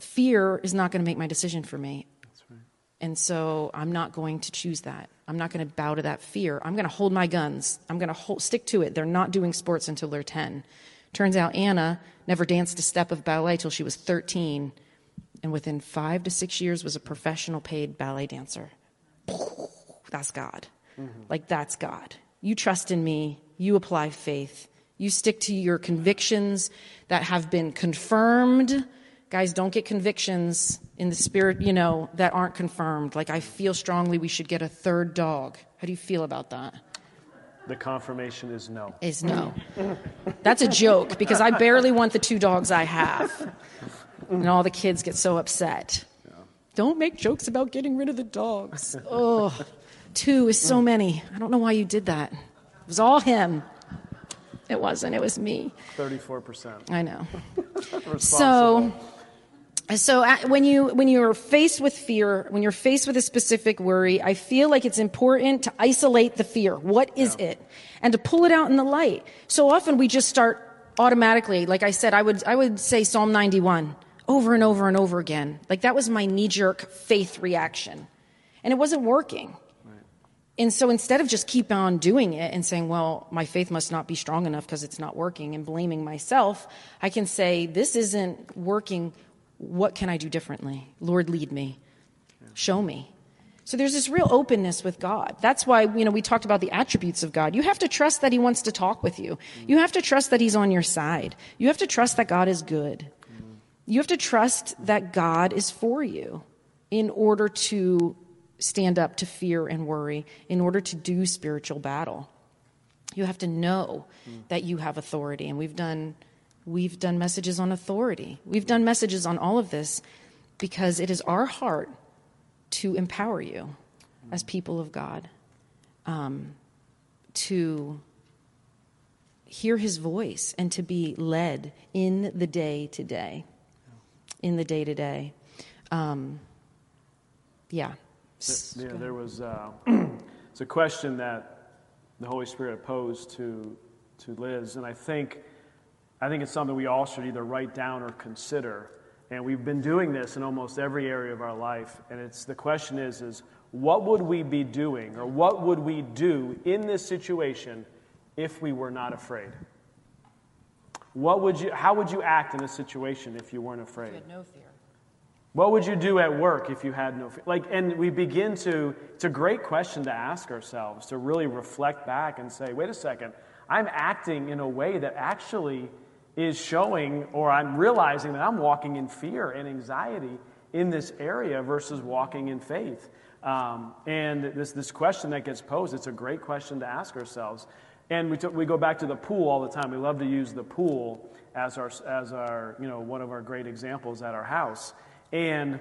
fear is not going to make my decision for me. right. And so I'm not going to choose that. I'm not going to bow to that fear. I'm going to hold my guns. I'm going to hold, stick to it. They're not doing sports until they're 10. Turns out Anna never danced a step of ballet till she was 13, and within five to six years was a professional paid ballet dancer. That's God. Mm-hmm. Like, that's God. You trust in me, you apply faith, you stick to your convictions that have been confirmed. Guys, don't get convictions in the spirit, you know, that aren't confirmed. Like, I feel strongly we should get a third dog. How do you feel about that? The confirmation is no. Is no. That's a joke because I barely want the two dogs I have. (laughs) And all the kids get so upset. Yeah. Don't make jokes about getting rid of the dogs. (laughs) Oh, two is so many. I don't know why you did that. It was all him. It wasn't. It was me. 34%. I know. (laughs) so so uh, when you when you're faced with fear when you're faced with a specific worry i feel like it's important to isolate the fear what is yeah. it and to pull it out in the light so often we just start automatically like i said i would i would say psalm 91 over and over and over again like that was my knee jerk faith reaction and it wasn't working and so instead of just keep on doing it and saying well my faith must not be strong enough because it's not working and blaming myself i can say this isn't working what can I do differently? Lord, lead me. Show me. So there's this real openness with God. That's why, you know, we talked about the attributes of God. You have to trust that He wants to talk with you. Mm. You have to trust that He's on your side. You have to trust that God is good. You have to trust that God is for you in order to stand up to fear and worry, in order to do spiritual battle. You have to know that you have authority. And we've done We've done messages on authority. We've done messages on all of this because it is our heart to empower you as people of God, um, to hear his voice and to be led in the day to day. In the day to day. Um, yeah. There, there was uh, (clears throat) it's a question that the Holy Spirit posed to, to Liz, and I think I think it's something we all should either write down or consider. And we've been doing this in almost every area of our life. And it's the question is, is what would we be doing or what would we do in this situation if we were not afraid? What would you, how would you act in a situation if you weren't afraid? You had no fear. What would you do at work if you had no fear? Like, and we begin to, it's a great question to ask ourselves, to really reflect back and say, wait a second, I'm acting in a way that actually is showing, or I'm realizing that I'm walking in fear and anxiety in this area versus walking in faith. Um, and this, this question that gets posed, it's a great question to ask ourselves. And we, we go back to the pool all the time. We love to use the pool as our, as our, you know, one of our great examples at our house. And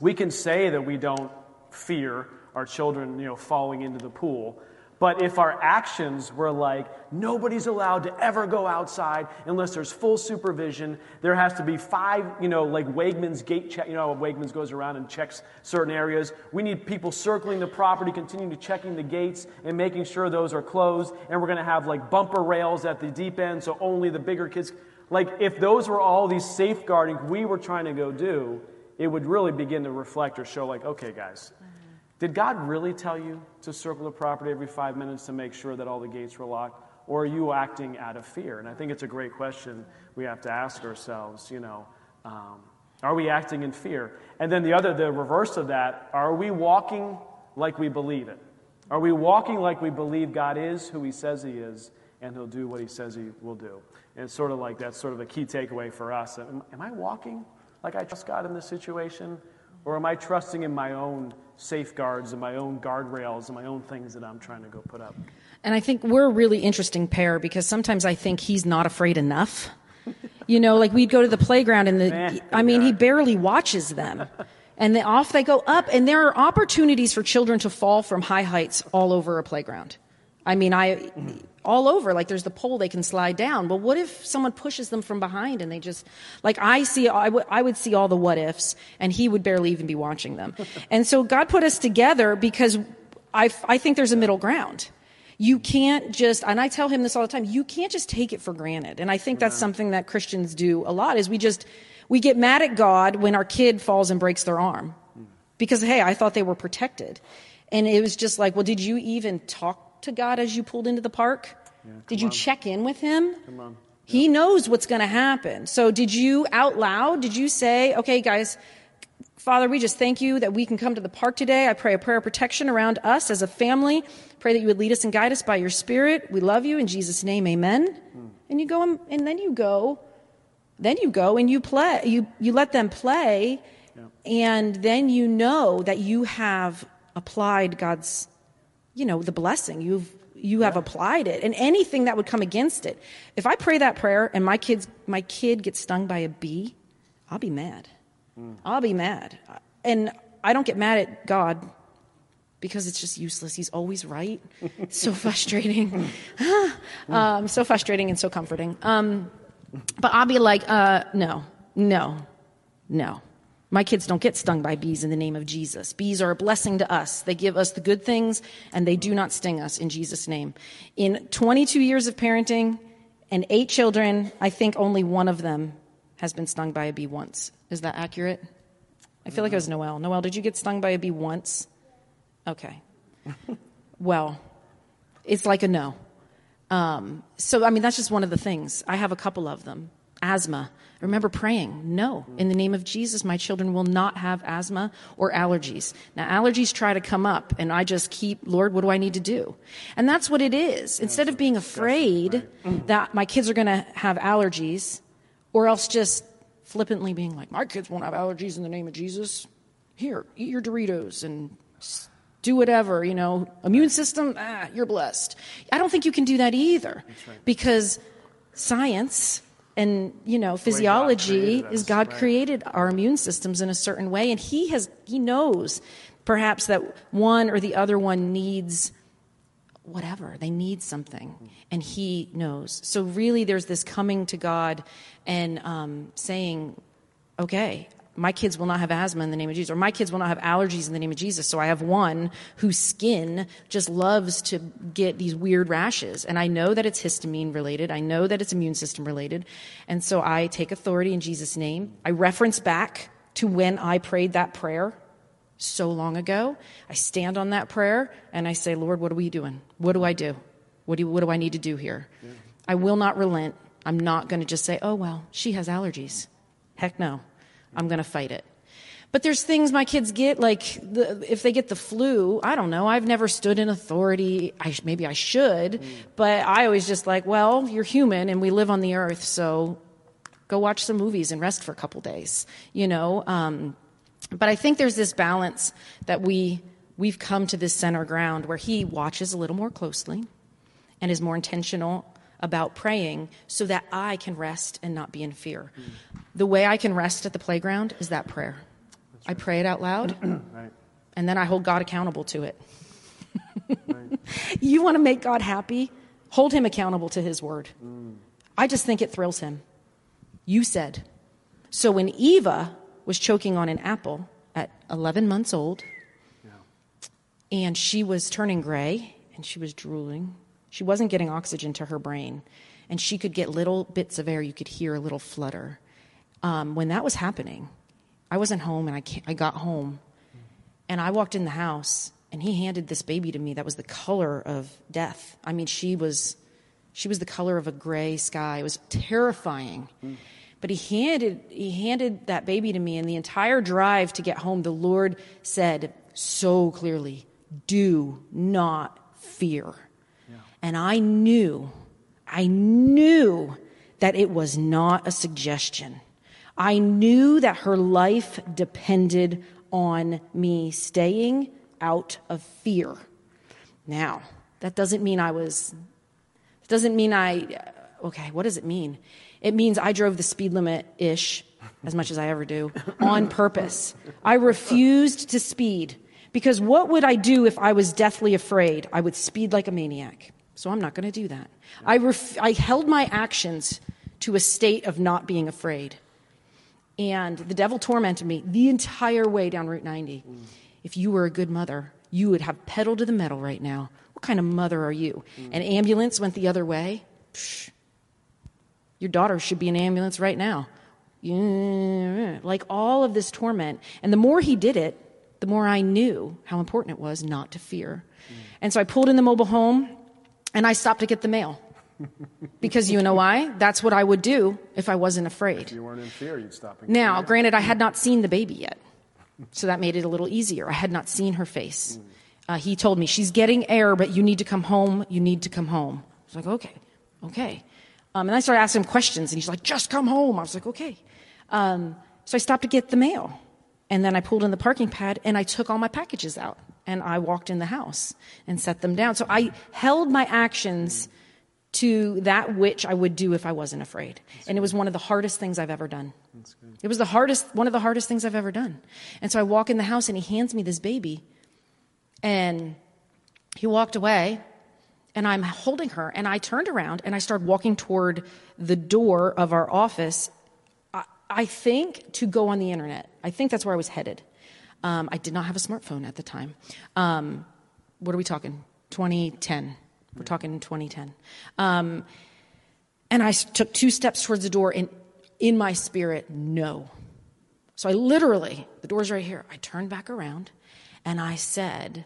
we can say that we don't fear our children, you know, falling into the pool. But if our actions were like, nobody's allowed to ever go outside unless there's full supervision, there has to be five, you know, like Wegmans gate check, you know, Wegmans goes around and checks certain areas. We need people circling the property, continuing to checking the gates and making sure those are closed. And we're going to have like bumper rails at the deep end so only the bigger kids. Like, if those were all these safeguarding we were trying to go do, it would really begin to reflect or show, like, okay, guys, did God really tell you to circle the property every five minutes to make sure that all the gates were locked? Or are you acting out of fear? And I think it's a great question we have to ask ourselves, you know. Um, are we acting in fear? And then the other, the reverse of that, are we walking like we believe it? Are we walking like we believe God is who He says He is and He'll do what He says He will do? And it's sort of like that's sort of a key takeaway for us. Am, am I walking like I trust God in this situation? Or am I trusting in my own safeguards and my own guardrails and my own things that I'm trying to go put up? And I think we're a really interesting pair because sometimes I think he's not afraid enough. You know, like we'd go to the playground and the, I mean, he barely watches them. And then off they go up, and there are opportunities for children to fall from high heights all over a playground. I mean, I, all over. Like there's the pole they can slide down. But what if someone pushes them from behind and they just, like I see, I, w- I would see all the what ifs and he would barely even be watching them. (laughs) and so God put us together because I, I think there's a middle ground. You can't just, and I tell him this all the time, you can't just take it for granted. And I think that's something that Christians do a lot is we just, we get mad at God when our kid falls and breaks their arm. Mm. Because, hey, I thought they were protected. And it was just like, well, did you even talk to God as you pulled into the park? Yeah, Did you on. check in with Him? He knows what's going to happen. So did you out loud, did you say, okay, guys, Father, we just thank you that we can come to the park today. I pray a prayer of protection around us as a family. Pray that you would lead us and guide us by your spirit. We love you in Jesus' name, amen. And you go and, and then you go, then you go and you play, you, you let them play, and then you know that you have applied God's, you know, the blessing. You've you have applied it and anything that would come against it. If I pray that prayer and my kids my kid gets stung by a bee, I'll be mad. I'll be mad. And I don't get mad at God because it's just useless. He's always right. It's so (laughs) frustrating. (laughs) um, so frustrating and so comforting. Um, but I'll be like, uh, no, no, no. My kids don't get stung by bees in the name of Jesus. Bees are a blessing to us. They give us the good things and they do not sting us in Jesus' name. In 22 years of parenting and eight children, I think only one of them has been stung by a bee once. Is that accurate? I feel like it was Noel. Noel, did you get stung by a bee once? Okay. (laughs) well, it's like a no. Um, so, I mean, that's just one of the things. I have a couple of them. Asthma. I remember praying, no, in the name of Jesus, my children will not have asthma or allergies. Now, allergies try to come up, and I just keep, Lord, what do I need to do? And that's what it is. Instead of being afraid that my kids are going to have allergies, or else just flippantly being like, my kids won't have allergies in the name of Jesus. Here, eat your Doritos and do whatever, you know, immune system, ah, you're blessed. I don't think you can do that either because science and you know physiology created is God right. created our immune systems in a certain way and he has he knows perhaps that one or the other one needs whatever they need something and he knows so really there's this coming to god and um, saying okay my kids will not have asthma in the name of jesus or my kids will not have allergies in the name of jesus so i have one whose skin just loves to get these weird rashes and i know that it's histamine related i know that it's immune system related and so i take authority in jesus name i reference back to when i prayed that prayer so long ago. I stand on that prayer and I say, Lord, what are we doing? What do I do? What do, what do I need to do here? I will not relent. I'm not going to just say, oh, well, she has allergies. Heck no. I'm going to fight it. But there's things my kids get, like the, if they get the flu, I don't know. I've never stood in authority. I, maybe I should, but I always just like, well, you're human and we live on the earth, so go watch some movies and rest for a couple days, you know? Um, but I think there's this balance that we we've come to this center ground where he watches a little more closely and is more intentional about praying so that I can rest and not be in fear. The way I can rest at the playground is that prayer. I pray it out loud (clears throat) Right. and then I hold God accountable to it. (laughs) you want to make God happy? Hold him accountable to his word. Mm. I just think it thrills him. You said. So when Eva was choking on an apple at 11 months old, and she was turning gray and she was drooling, she wasn't getting oxygen to her brain, and she could get little bits of air. You could hear a little flutter. Um, when that was happening, I wasn't home, and I, I got home, and I walked in the house, and he handed this baby to me that was the color of death. I mean, she was, she was the color of a gray sky. It was terrifying. But he handed, he handed that baby to me, and the entire drive to get home, the Lord said so clearly, Do not fear. And I knew, I knew that it was not a suggestion. I knew that her life depended on me staying out of fear. Now, that doesn't mean I was, it doesn't mean I, uh, okay, what does it mean? It means I drove the speed limit ish, as much as I ever do, on purpose. I refused to speed because what would I do if I was deathly afraid? I would speed like a maniac. So I'm not going to do that. I, ref- I held my actions to a state of not being afraid. And the devil tormented me the entire way down Route 90. If you were a good mother, you would have pedal to the metal right now. What kind of mother are you? An ambulance went the other way. Psh, your daughter should be in an ambulance right now. Yeah, Like all of this torment. And the more he did it, the more I knew how important it was not to fear. And so I pulled in the mobile home and I stopped to get the mail. Because you know why? That's what I would do if I wasn't afraid. If you weren't in fear, you'd stop. And Now, granted, I had not seen the baby yet, so that made it a little easier. I had not seen her face. Uh, he told me, She's getting air, but you need to come home. You need to come home. I was like, Okay, okay. Um, and I started asking him questions, and he's like, Just come home. I was like, Okay. Um, so I stopped to get the mail. And then I pulled in the parking pad and I took all my packages out and I walked in the house and set them down. So I held my actions to that which I would do if I wasn't afraid. And it was one of the hardest things I've ever done. It was the hardest, one of the hardest things I've ever done. And so I walk in the house and he hands me this baby. And he walked away and I'm holding her and I turned around and I started walking toward the door of our office. I, I think to go on the internet. I think that's where I was headed. Um, I did not have a smartphone at the time. Um, what are we talking? 2010. We're talking 2010. Um, and I took two steps towards the door, and in my spirit, no. So I literally, the door's right here. I turned back around and I said,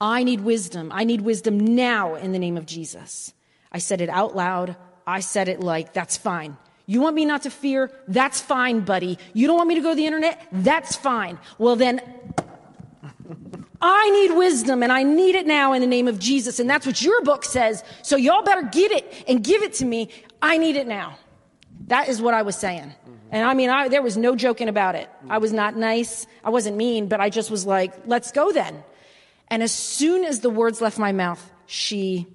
I need wisdom. I need wisdom now in the name of Jesus. I said it out loud. I said it like, that's fine. You want me not to fear? That's fine, buddy. You don't want me to go to the internet? That's fine. Well, then I need wisdom and I need it now in the name of Jesus. And that's what your book says. So y'all better get it and give it to me. I need it now. That is what I was saying. Mm-hmm. And I mean, I, there was no joking about it. I was not nice. I wasn't mean, but I just was like, let's go then. And as soon as the words left my mouth, she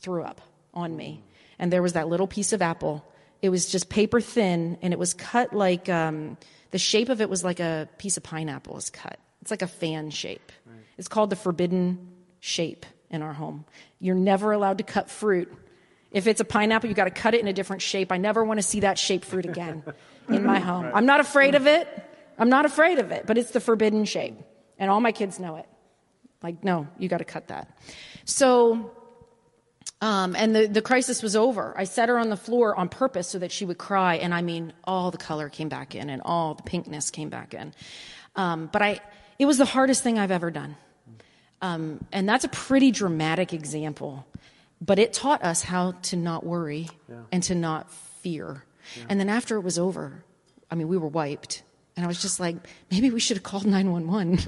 threw up on me. And there was that little piece of apple. It was just paper thin and it was cut like, um, the shape of it was like a piece of pineapple is cut. It's like a fan shape. It's called the forbidden shape in our home. You're never allowed to cut fruit. If it's a pineapple, you got to cut it in a different shape. I never want to see that shape fruit again in my home. I'm not afraid of it. I'm not afraid of it, but it's the forbidden shape. And all my kids know it. Like, no, you got to cut that. So, um, and the, the crisis was over. I set her on the floor on purpose so that she would cry. And I mean, all the color came back in and all the pinkness came back in. Um, but I, it was the hardest thing I've ever done. Um, and that's a pretty dramatic example. But it taught us how to not worry and to not fear. And then after it was over, I mean, we were wiped. And I was just like, maybe we should have called 911.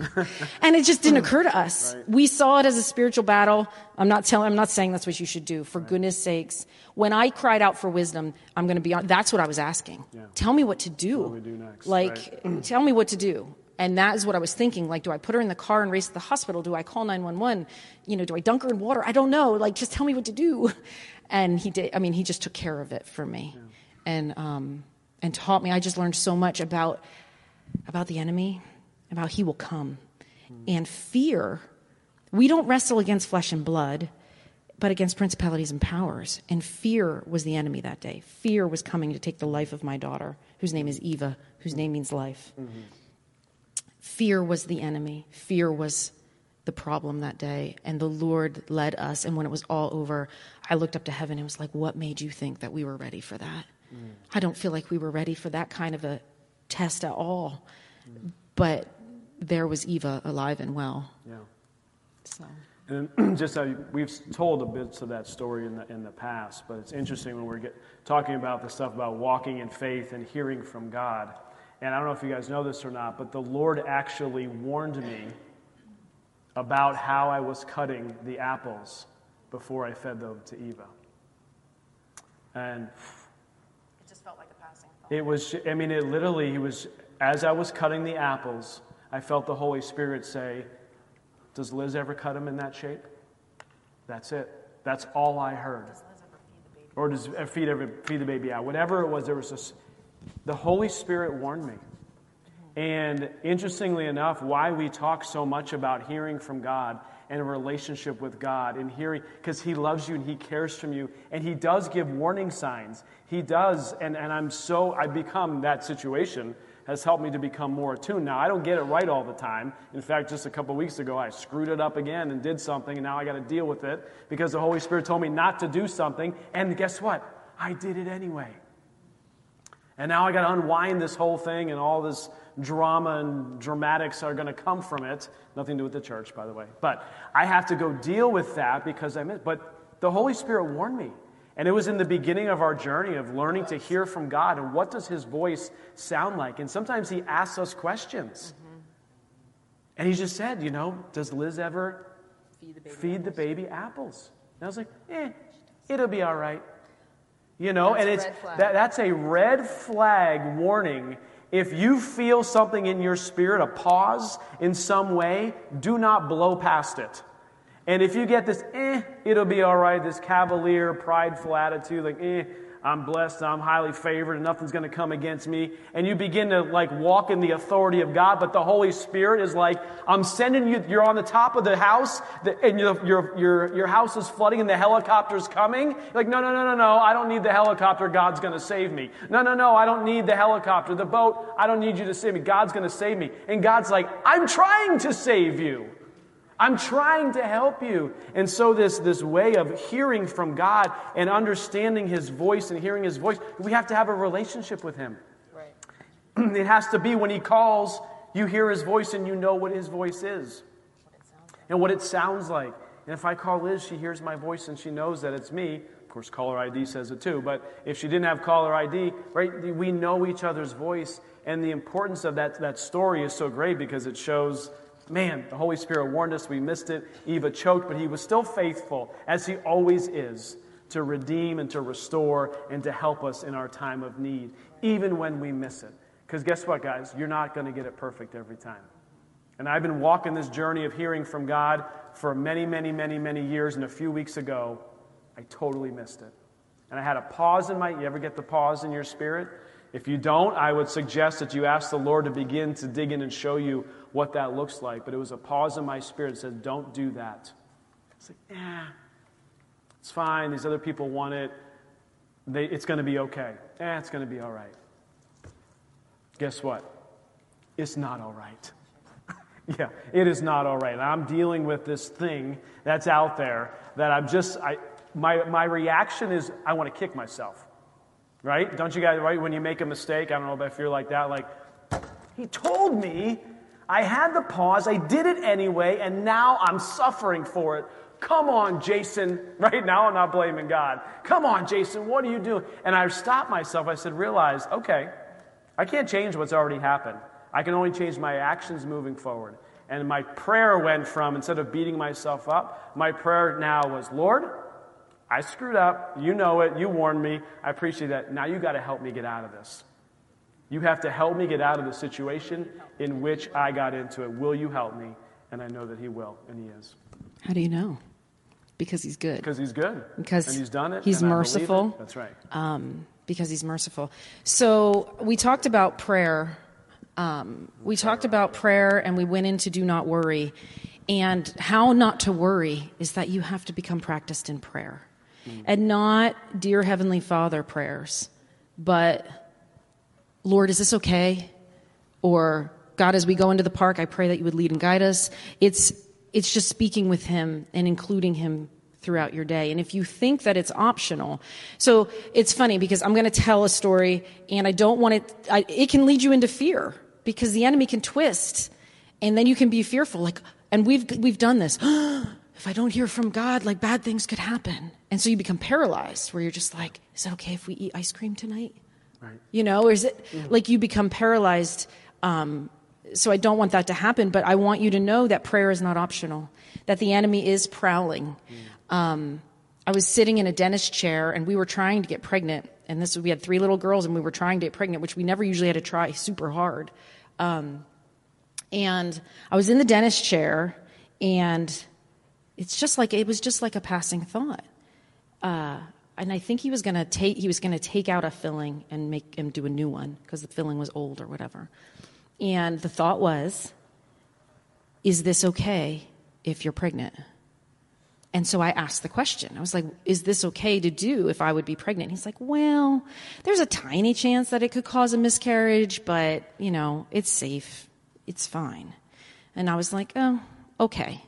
(laughs) and it just didn't occur to us. We saw it as a spiritual battle. I'm not telling, I'm not saying that's what you should do. For goodness sakes. When I cried out for wisdom, I'm going to be on, that's what I was asking. Tell me what to do. What do we do next, Like, (clears throat) tell me what to do. And that is what I was thinking. Like, do I put her in the car and race to the hospital? Do I call 911? You know, do I dunk her in water? I don't know. Like, just tell me what to do. (laughs) And he did, I mean, he just took care of it for me and, um, and taught me. I just learned so much about, about the enemy, about he will come. And fear, we don't wrestle against flesh and blood, but against principalities and powers. And fear was the enemy that day. Fear was coming to take the life of my daughter, whose name is Eva, whose name means life. Fear was the enemy. Fear was the problem that day. And the Lord led us. And when it was all over, I looked up to heaven and was like, What made you think that we were ready for that? I don't feel like we were ready for that kind of a test at all. But there was Eva alive and well. Yeah. So. And (clears throat) just uh, we've told a bits of that story in the in the past, but it's interesting when we're get, talking about the stuff about walking in faith and hearing from God. And I don't know if you guys know this or not, but the Lord actually warned me about how I was cutting the apples before I fed them to Eva. And It just felt like a passing it was, I mean, it literally, he was, as I was cutting the apples, I felt the Holy Spirit say, Does Liz ever cut them in that shape? That's it. That's all I heard. Or does uh, feed, every, feed the baby out? Whatever it was, there was this, the Holy Spirit warned me. And interestingly enough, why we talk so much about hearing from God and a relationship with God and hearing, because He loves you and He cares from you, and He does give warning signs. He does, and, and I'm so, I've become that situation has helped me to become more attuned. Now, I don't get it right all the time. In fact, just a couple weeks ago, I screwed it up again and did something, and now I got to deal with it because the Holy Spirit told me not to do something, and guess what? I did it anyway. And now I got to unwind this whole thing, and all this drama and dramatics are going to come from it. Nothing to do with the church, by the way. But I have to go deal with that because I missed. But the Holy Spirit warned me. And it was in the beginning of our journey of learning to hear from God and what does his voice sound like. And sometimes he asks us questions. Mm-hmm. And he just said, you know, does Liz ever feed the baby, feed the baby apples? And I was like, eh, it'll be all right. You know, that's and it's that, that's a red flag warning. If you feel something in your spirit, a pause in some way, do not blow past it. And if you get this, eh, it'll be all right, this cavalier, prideful attitude, like, eh, I'm blessed, I'm highly favored, and nothing's going to come against me. And you begin to like walk in the authority of God, but the Holy Spirit is like, I'm sending you, you're on the top of the house, and your, your, your, your house is flooding, and the helicopter's coming. You're like, no, no, no, no, no, I don't need the helicopter, God's going to save me. No, no, no, I don't need the helicopter, the boat, I don't need you to save me, God's going to save me. And God's like, I'm trying to save you. I'm trying to help you. And so, this, this way of hearing from God and understanding His voice and hearing His voice, we have to have a relationship with Him. Right. It has to be when He calls, you hear His voice and you know what His voice is and what it sounds like. And if I call Liz, she hears my voice and she knows that it's me. Of course, caller ID says it too. But if she didn't have caller ID, right, we know each other's voice. And the importance of that, that story is so great because it shows Man, the Holy Spirit warned us. We missed it. Eva choked, but he was still faithful, as he always is, to redeem and to restore and to help us in our time of need, even when we miss it. Because guess what, guys? You're not going to get it perfect every time. And I've been walking this journey of hearing from God for many, many, many, many years. And a few weeks ago, I totally missed it. And I had a pause in my. You ever get the pause in your spirit? If you don't, I would suggest that you ask the Lord to begin to dig in and show you what that looks like. But it was a pause in my spirit that said, Don't do that. It's like, yeah, it's fine. These other people want it. They, it's going to be okay. Eh, it's going to be all right. Guess what? It's not all right. (laughs) yeah, it is not all right. I'm dealing with this thing that's out there that I'm just, I, my, my reaction is I want to kick myself. Right? Don't you guys, right? When you make a mistake, I don't know if feel like that, like, he told me I had the pause, I did it anyway, and now I'm suffering for it. Come on, Jason. (laughs) Right now, I'm not blaming God. Come on, Jason, what are you doing? And I stopped myself. I said, realize, okay, I can't change what's already happened. I can only change my actions moving forward. And my prayer went from, instead of beating myself up, my prayer now was, Lord, I screwed up. You know it. You warned me. I appreciate that. Now you got to help me get out of this. You have to help me get out of the situation in which I got into it. Will you help me? And I know that He will, and He is. How do you know? Because He's good. Because He's good. Because and He's done it. He's merciful. That's right. Um, because He's merciful. So we talked about prayer. Um, we talked about prayer, and we went into do not worry. And how not to worry is that you have to become practiced in prayer mm. and not dear Heavenly Father prayers, but Lord, is this okay? Or God, as we go into the park, I pray that you would lead and guide us. It's, it's just speaking with Him and including Him throughout your day. And if you think that it's optional, so it's funny because I'm going to tell a story and I don't want it, I, it can lead you into fear because the enemy can twist and then you can be fearful. Like, and we've, we've done this. (gasps) if I don't hear from God, like bad things could happen. And so you become paralyzed where you're just like, is it okay if we eat ice cream tonight? Right. You know, or is it mm. like you become paralyzed? Um, so I don't want that to happen, but I want you to know that prayer is not optional, that the enemy is prowling. Mm. Um, I was sitting in a dentist chair and we were trying to get pregnant. And this, we had three little girls and we were trying to get pregnant, which we never usually had to try super hard. Um, and I was in the dentist chair and it's just like it was just like a passing thought. Uh, and I think he was to take he was to take out a filling and make him do a new one because the filling was old or whatever. And the thought was, is this okay if you're pregnant? And so I asked the question. I was like, is this okay to do if I would be pregnant? He's like, well, there's a tiny chance that it could cause a miscarriage, but, you know, it's safe. It's fine. And I was like, oh, okay.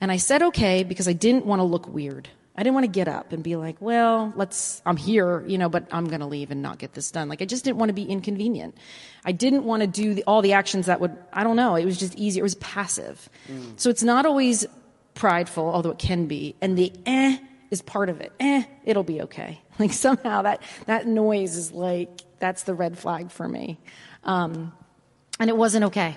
And I said okay because I didn't want to look weird. I didn't want to get up and be like, well, let's, I'm here, you know, but I'm going to leave and not get this done. Like, I just didn't want to be inconvenient. I didn't want to do the, all the actions that would, I don't know, it was just easy. It was passive. Mm. So it's not always prideful, although it can be. And the eh is part of it. Eh, it'll be okay. (laughs) Like somehow that, that noise is like, that's the red flag for me. Um, and it wasn't okay.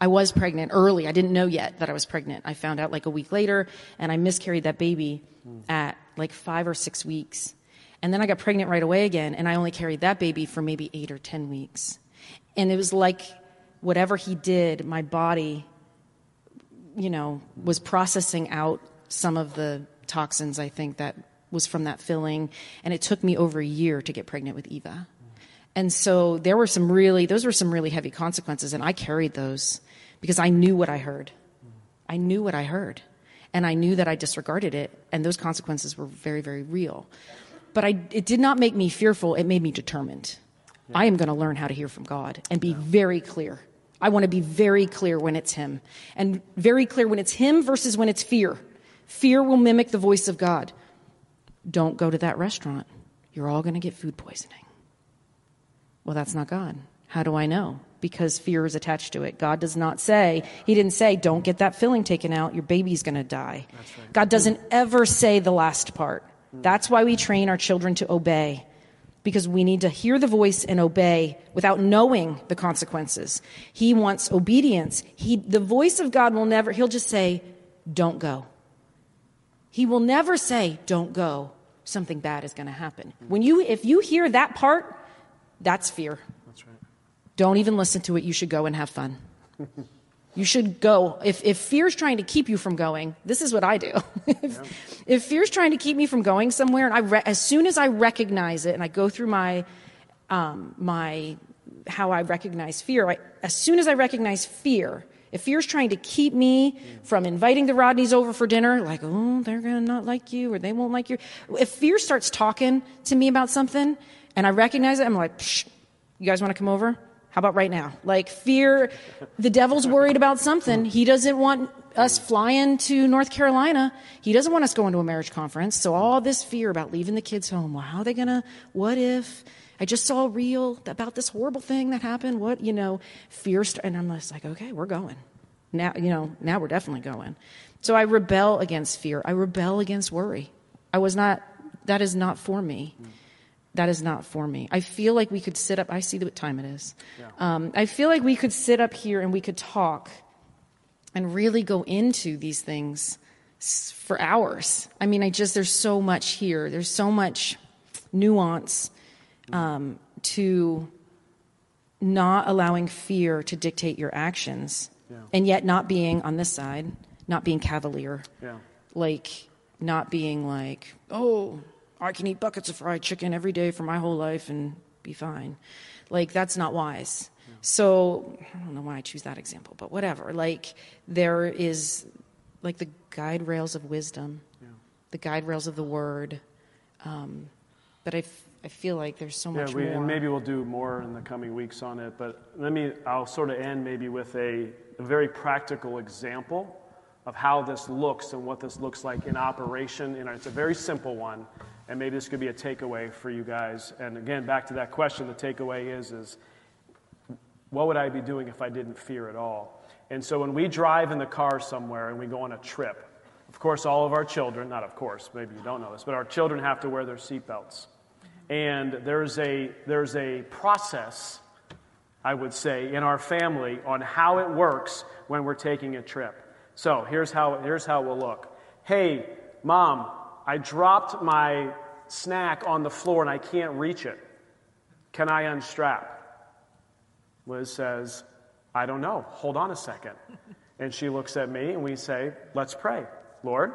I was pregnant early. I didn't know yet that I was pregnant. I found out like a week later, and I miscarried that baby at like five or six weeks. And then I got pregnant right away again, and I only carried that baby for maybe eight or 10 weeks. And it was like whatever he did, my body, you know, was processing out some of the toxins, I think, that was from that filling. And it took me over a year to get pregnant with Eva. And so there were some really, those were some really heavy consequences, and I carried those because I knew what I heard. I knew what I heard. And I knew that I disregarded it, and those consequences were very, very real. But I, it did not make me fearful, it made me determined. I am going to learn how to hear from God and be very clear. I want to be very clear when it's Him, and very clear when it's Him versus when it's fear. Fear will mimic the voice of God. Don't go to that restaurant. You're all going to get food poisoning. Well, that's not God. How do I know? Because fear is attached to it. God does not say, He didn't say, don't get that filling taken out, your baby's going to die. right. God doesn't ever say the last part. That's why we train our children to obey, because we need to hear the voice and obey without knowing the consequences. He wants obedience. He, the voice of God will never, He'll just say, don't go. He will never say, don't go. Something bad is going to happen. When you, if you hear that part, that's fear. Don't even listen to it. You should go and have fun. You should go. If, if fear's trying to keep you from going, this is what I do. (laughs) if, if fear's trying to keep me from going somewhere, and I re- as soon as I recognize it and I go through my, um, my how I recognize fear, I, as soon as I recognize fear, if fear's trying to keep me from inviting the Rodneys over for dinner, like, oh, they're going to not like you or they won't like you. If fear starts talking to me about something and I recognize it, I'm like, Psh, you guys want to come over? How about right now? Like fear, the devil's worried about something. He doesn't want us flying to North Carolina. He doesn't want us going to a marriage conference. So all this fear about leaving the kids home. Well, how are they gonna, what if? I just saw a reel about this horrible thing that happened. What, you know, fear, st- and I'm just like, okay, we're going. Now, you know, now we're definitely going. So I rebel against fear. I rebel against worry. I was not, that is not for me. That is not for me. I feel like we could sit up. I see what time it is. Um, I feel like we could sit up here and we could talk and really go into these things for hours. I mean, I just, there's so much here. There's so much nuance um, to not allowing fear to dictate your actions Yeah. and yet not being on this side, not being cavalier Yeah. like not being like, oh, I can eat buckets of fried chicken every day for my whole life and be fine. Like that's not wise. So I don't know why I choose that example, but whatever. Like there is like the guide rails of wisdom, the guide rails of the word. Um, but I, f- I feel like there's so Yeah, much we, more. and maybe we'll do more in the coming weeks on it. But let me, I'll sort of end maybe with a, a very practical example of how this looks and what this looks like in operation. And it's a very simple one, and maybe this could be a takeaway for you guys. And again, back to that question, the takeaway is, is what would I be doing if I didn't fear at all? And so when we drive in the car somewhere and we go on a trip, of course, all of our children, not of course, maybe you don't know this, but our children have to wear their seatbelts. And there's a, there's a process, I would say, in our family on how it works when we're taking a trip. So here's how, here's how it will look. Hey, mom, I dropped my snack on the floor and I can't reach it. Can I unstrap? Liz says, I don't know. Hold on a second. (laughs) And she looks at me and we say, Let's pray. Lord,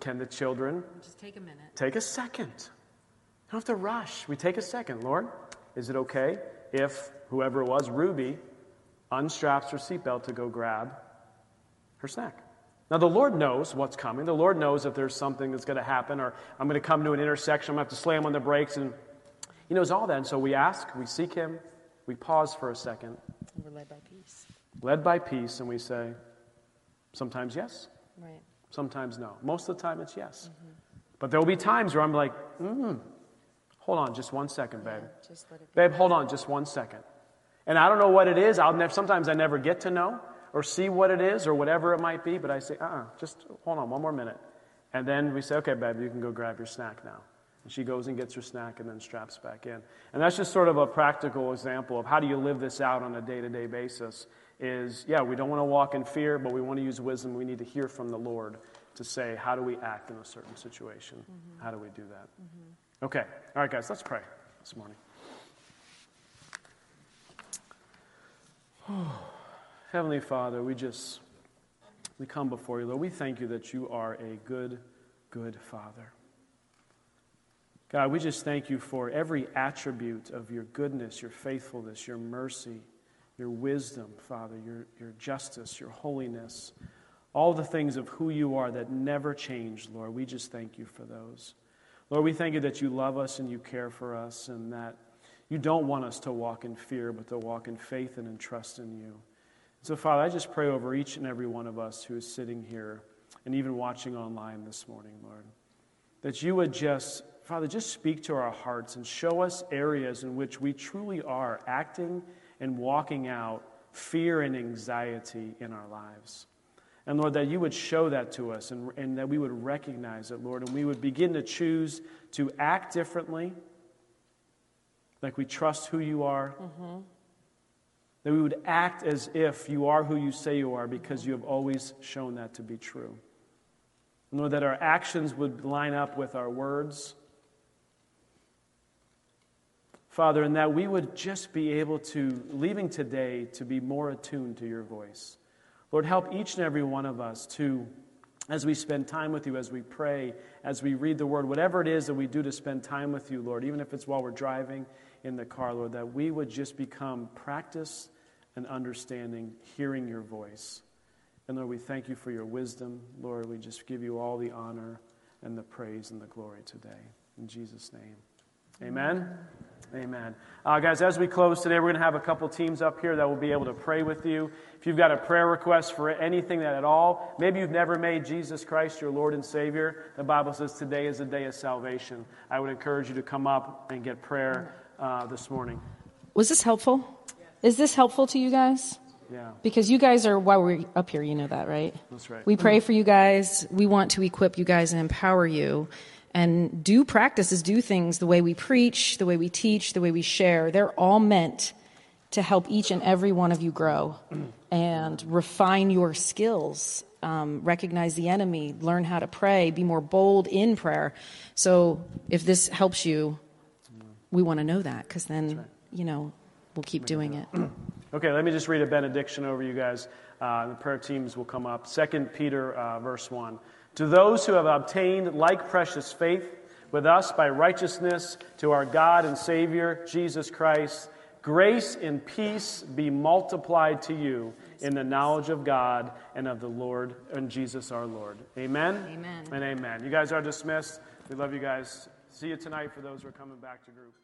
can the children Just take a minute. take a second? You don't have to rush. We take a second. Lord, is it okay if whoever it was, Ruby, unstraps her seatbelt to go grab her snack? Now, the Lord knows what's coming. The Lord knows if there's something that's going to happen, or I'm going to come to an intersection, I'm going to have to slam on the brakes, and He knows all that. And so we ask, we seek Him, we pause for a second, We're led by peace. led by peace, and we say, sometimes yes, Right. sometimes no. Most of the time it's yes. But there will be times where I'm like, mm, hold on just one second, babe. Just let it Babe, hold on just one second. And I don't know what it is. I'll never, sometimes I never get to know or see what it is or whatever it might be, but I say, uh uh just hold on one more minute. And then we say, okay, babe, you can go grab your snack now. And she goes and gets her snack and then straps back in. And that's just sort of a practical example of how do you live this out on a day to day basis. Is, yeah, we don't want to walk in fear, but we want to use wisdom. We need to hear from the Lord to say, how do we act in a certain situation? Mm-hmm. How do we do that? Mm-hmm. Okay. All right, guys, let's pray this morning. (sighs) (sighs) Heavenly Father, we just we come before you, Lord. We thank you that you are a good, good Father. God, we just thank you for every attribute of your goodness, your faithfulness, your mercy, your wisdom, Father, your, your justice, your holiness, all the things of who you are that never change, Lord. We just thank you for those. Lord, we thank you that you love us and you care for us and that you don't want us to walk in fear, but to walk in faith and in trust in you. So, Father, I just pray over each and every one of us who is sitting here and even watching online this morning, Lord, that you would just, Father, just speak to our hearts and show us areas in which we truly are acting and walking out fear and anxiety in our lives. And Lord, that you would show that to us and, and that we would recognize it, Lord, and we would begin to choose to act differently like we trust who you are. Mm-hmm. That we would act as if you are who you say you are because you have always shown that to be true. And Lord, that our actions would line up with our words. Father, and that we would just be able to, leaving today, to be more attuned to your voice. Lord, help each and every one of us to, as we spend time with you, as we pray, as we read the word, whatever it is that we do to spend time with you, Lord, even if it's while we're driving, in the car, Lord, that we would just become practice and understanding, hearing your voice. And Lord, we thank you for your wisdom. Lord, we just give you all the honor and the praise and the glory today. In Jesus' name. Amen. Amen. Uh, guys, as we close today, we're going to have a couple teams up here that will be able to pray with you. If you've got a prayer request for anything that at all, maybe you've never made Jesus Christ your Lord and Savior, the Bible says today is a day of salvation. I would encourage you to come up and get prayer uh, this morning. Was this helpful? Is this helpful to you guys? Yeah. Because you guys are why we're up here, you know that, right? That's right. We pray for you guys. We want to equip you guys and empower you. And do practices, do things the way we preach, the way we teach, the way we share. They're all meant to help each and every one of you grow (clears throat) and refine your skills, um, recognize the enemy, learn how to pray, be more bold in prayer. So if this helps you, we want to know that because then, right. you know, we'll keep doing it. (clears throat) okay, let me just read a benediction over you guys. Uh, the prayer teams will come up. Second Peter, uh, verse 1. To those who have obtained like precious faith with us by righteousness to our God and Savior, Jesus Christ, grace and peace be multiplied to you in the knowledge of God and of the Lord and Jesus our Lord. Amen? Amen. And amen. You guys are dismissed. We love you guys. See you tonight for those who are coming back to group.